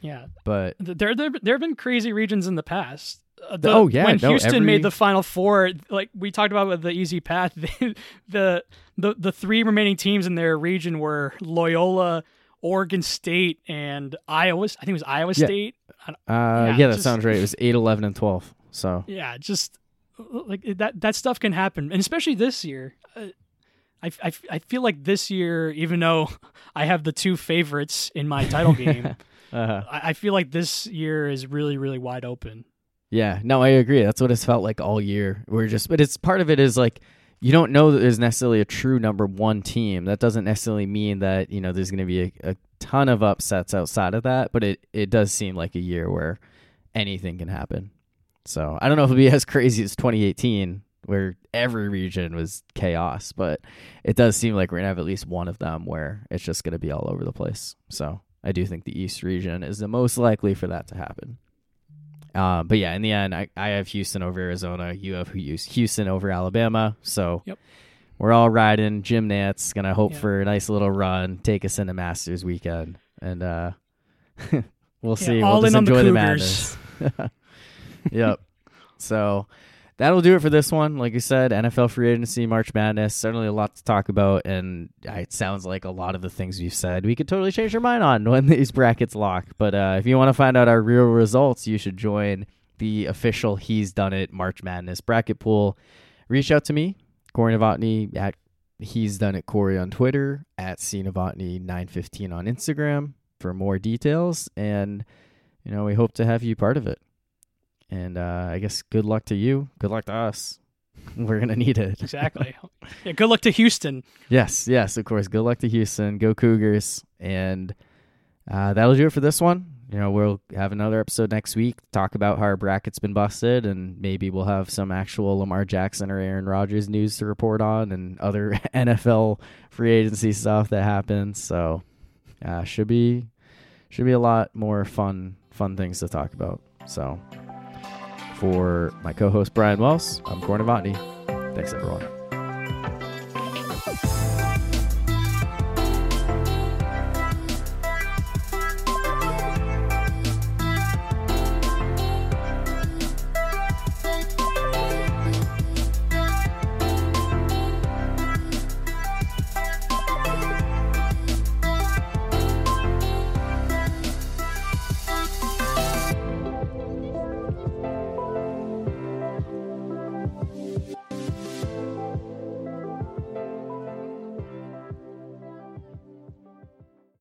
Yeah, but there there there have been crazy regions in the past. Uh, the, oh yeah, when no, Houston every... made the Final Four, like we talked about with the easy path, the, the the the three remaining teams in their region were Loyola, Oregon State, and Iowa. I think it was Iowa yeah. State. Uh, yeah, yeah, that just, sounds right. It was 8, 11, and twelve. So yeah, just like that that stuff can happen, and especially this year. Uh, I, I, I feel like this year, even though I have the two favorites in my title game, uh-huh. I, I feel like this year is really, really wide open. Yeah, no, I agree. That's what it's felt like all year. We're just, but it's part of it is like you don't know that there's necessarily a true number one team. That doesn't necessarily mean that you know there's going to be a, a ton of upsets outside of that, but it it does seem like a year where anything can happen. So I don't know if it'll be as crazy as 2018, where every region was chaos, but it does seem like we're gonna have at least one of them where it's just gonna be all over the place. So I do think the East region is the most likely for that to happen. Uh, but yeah, in the end, I, I have Houston over Arizona. You have who used Houston over Alabama. So yep. we're all riding. Jim Nantz gonna hope yeah. for a nice little run, take us into Masters weekend, and uh, we'll see. Yeah, all we'll in on the, the madness. yep. So that'll do it for this one. Like I said, NFL free agency, March Madness, certainly a lot to talk about, and it sounds like a lot of the things we've said we could totally change our mind on when these brackets lock. But uh, if you want to find out our real results, you should join the official He's Done It March Madness bracket pool. Reach out to me, Corey Novotny at He's Done It Corey on Twitter, at C Novotny 915 on Instagram for more details, and you know we hope to have you part of it. And uh, I guess good luck to you. Good luck to us. We're gonna need it. exactly. Yeah. Good luck to Houston. Yes. Yes. Of course. Good luck to Houston. Go Cougars. And uh, that'll do it for this one. You know, we'll have another episode next week. Talk about how our bracket's been busted, and maybe we'll have some actual Lamar Jackson or Aaron Rodgers news to report on, and other NFL free agency stuff that happens. So, uh, should be should be a lot more fun fun things to talk about. So. For my co host, Brian Wells, I'm Corey Novotny. Thanks, everyone.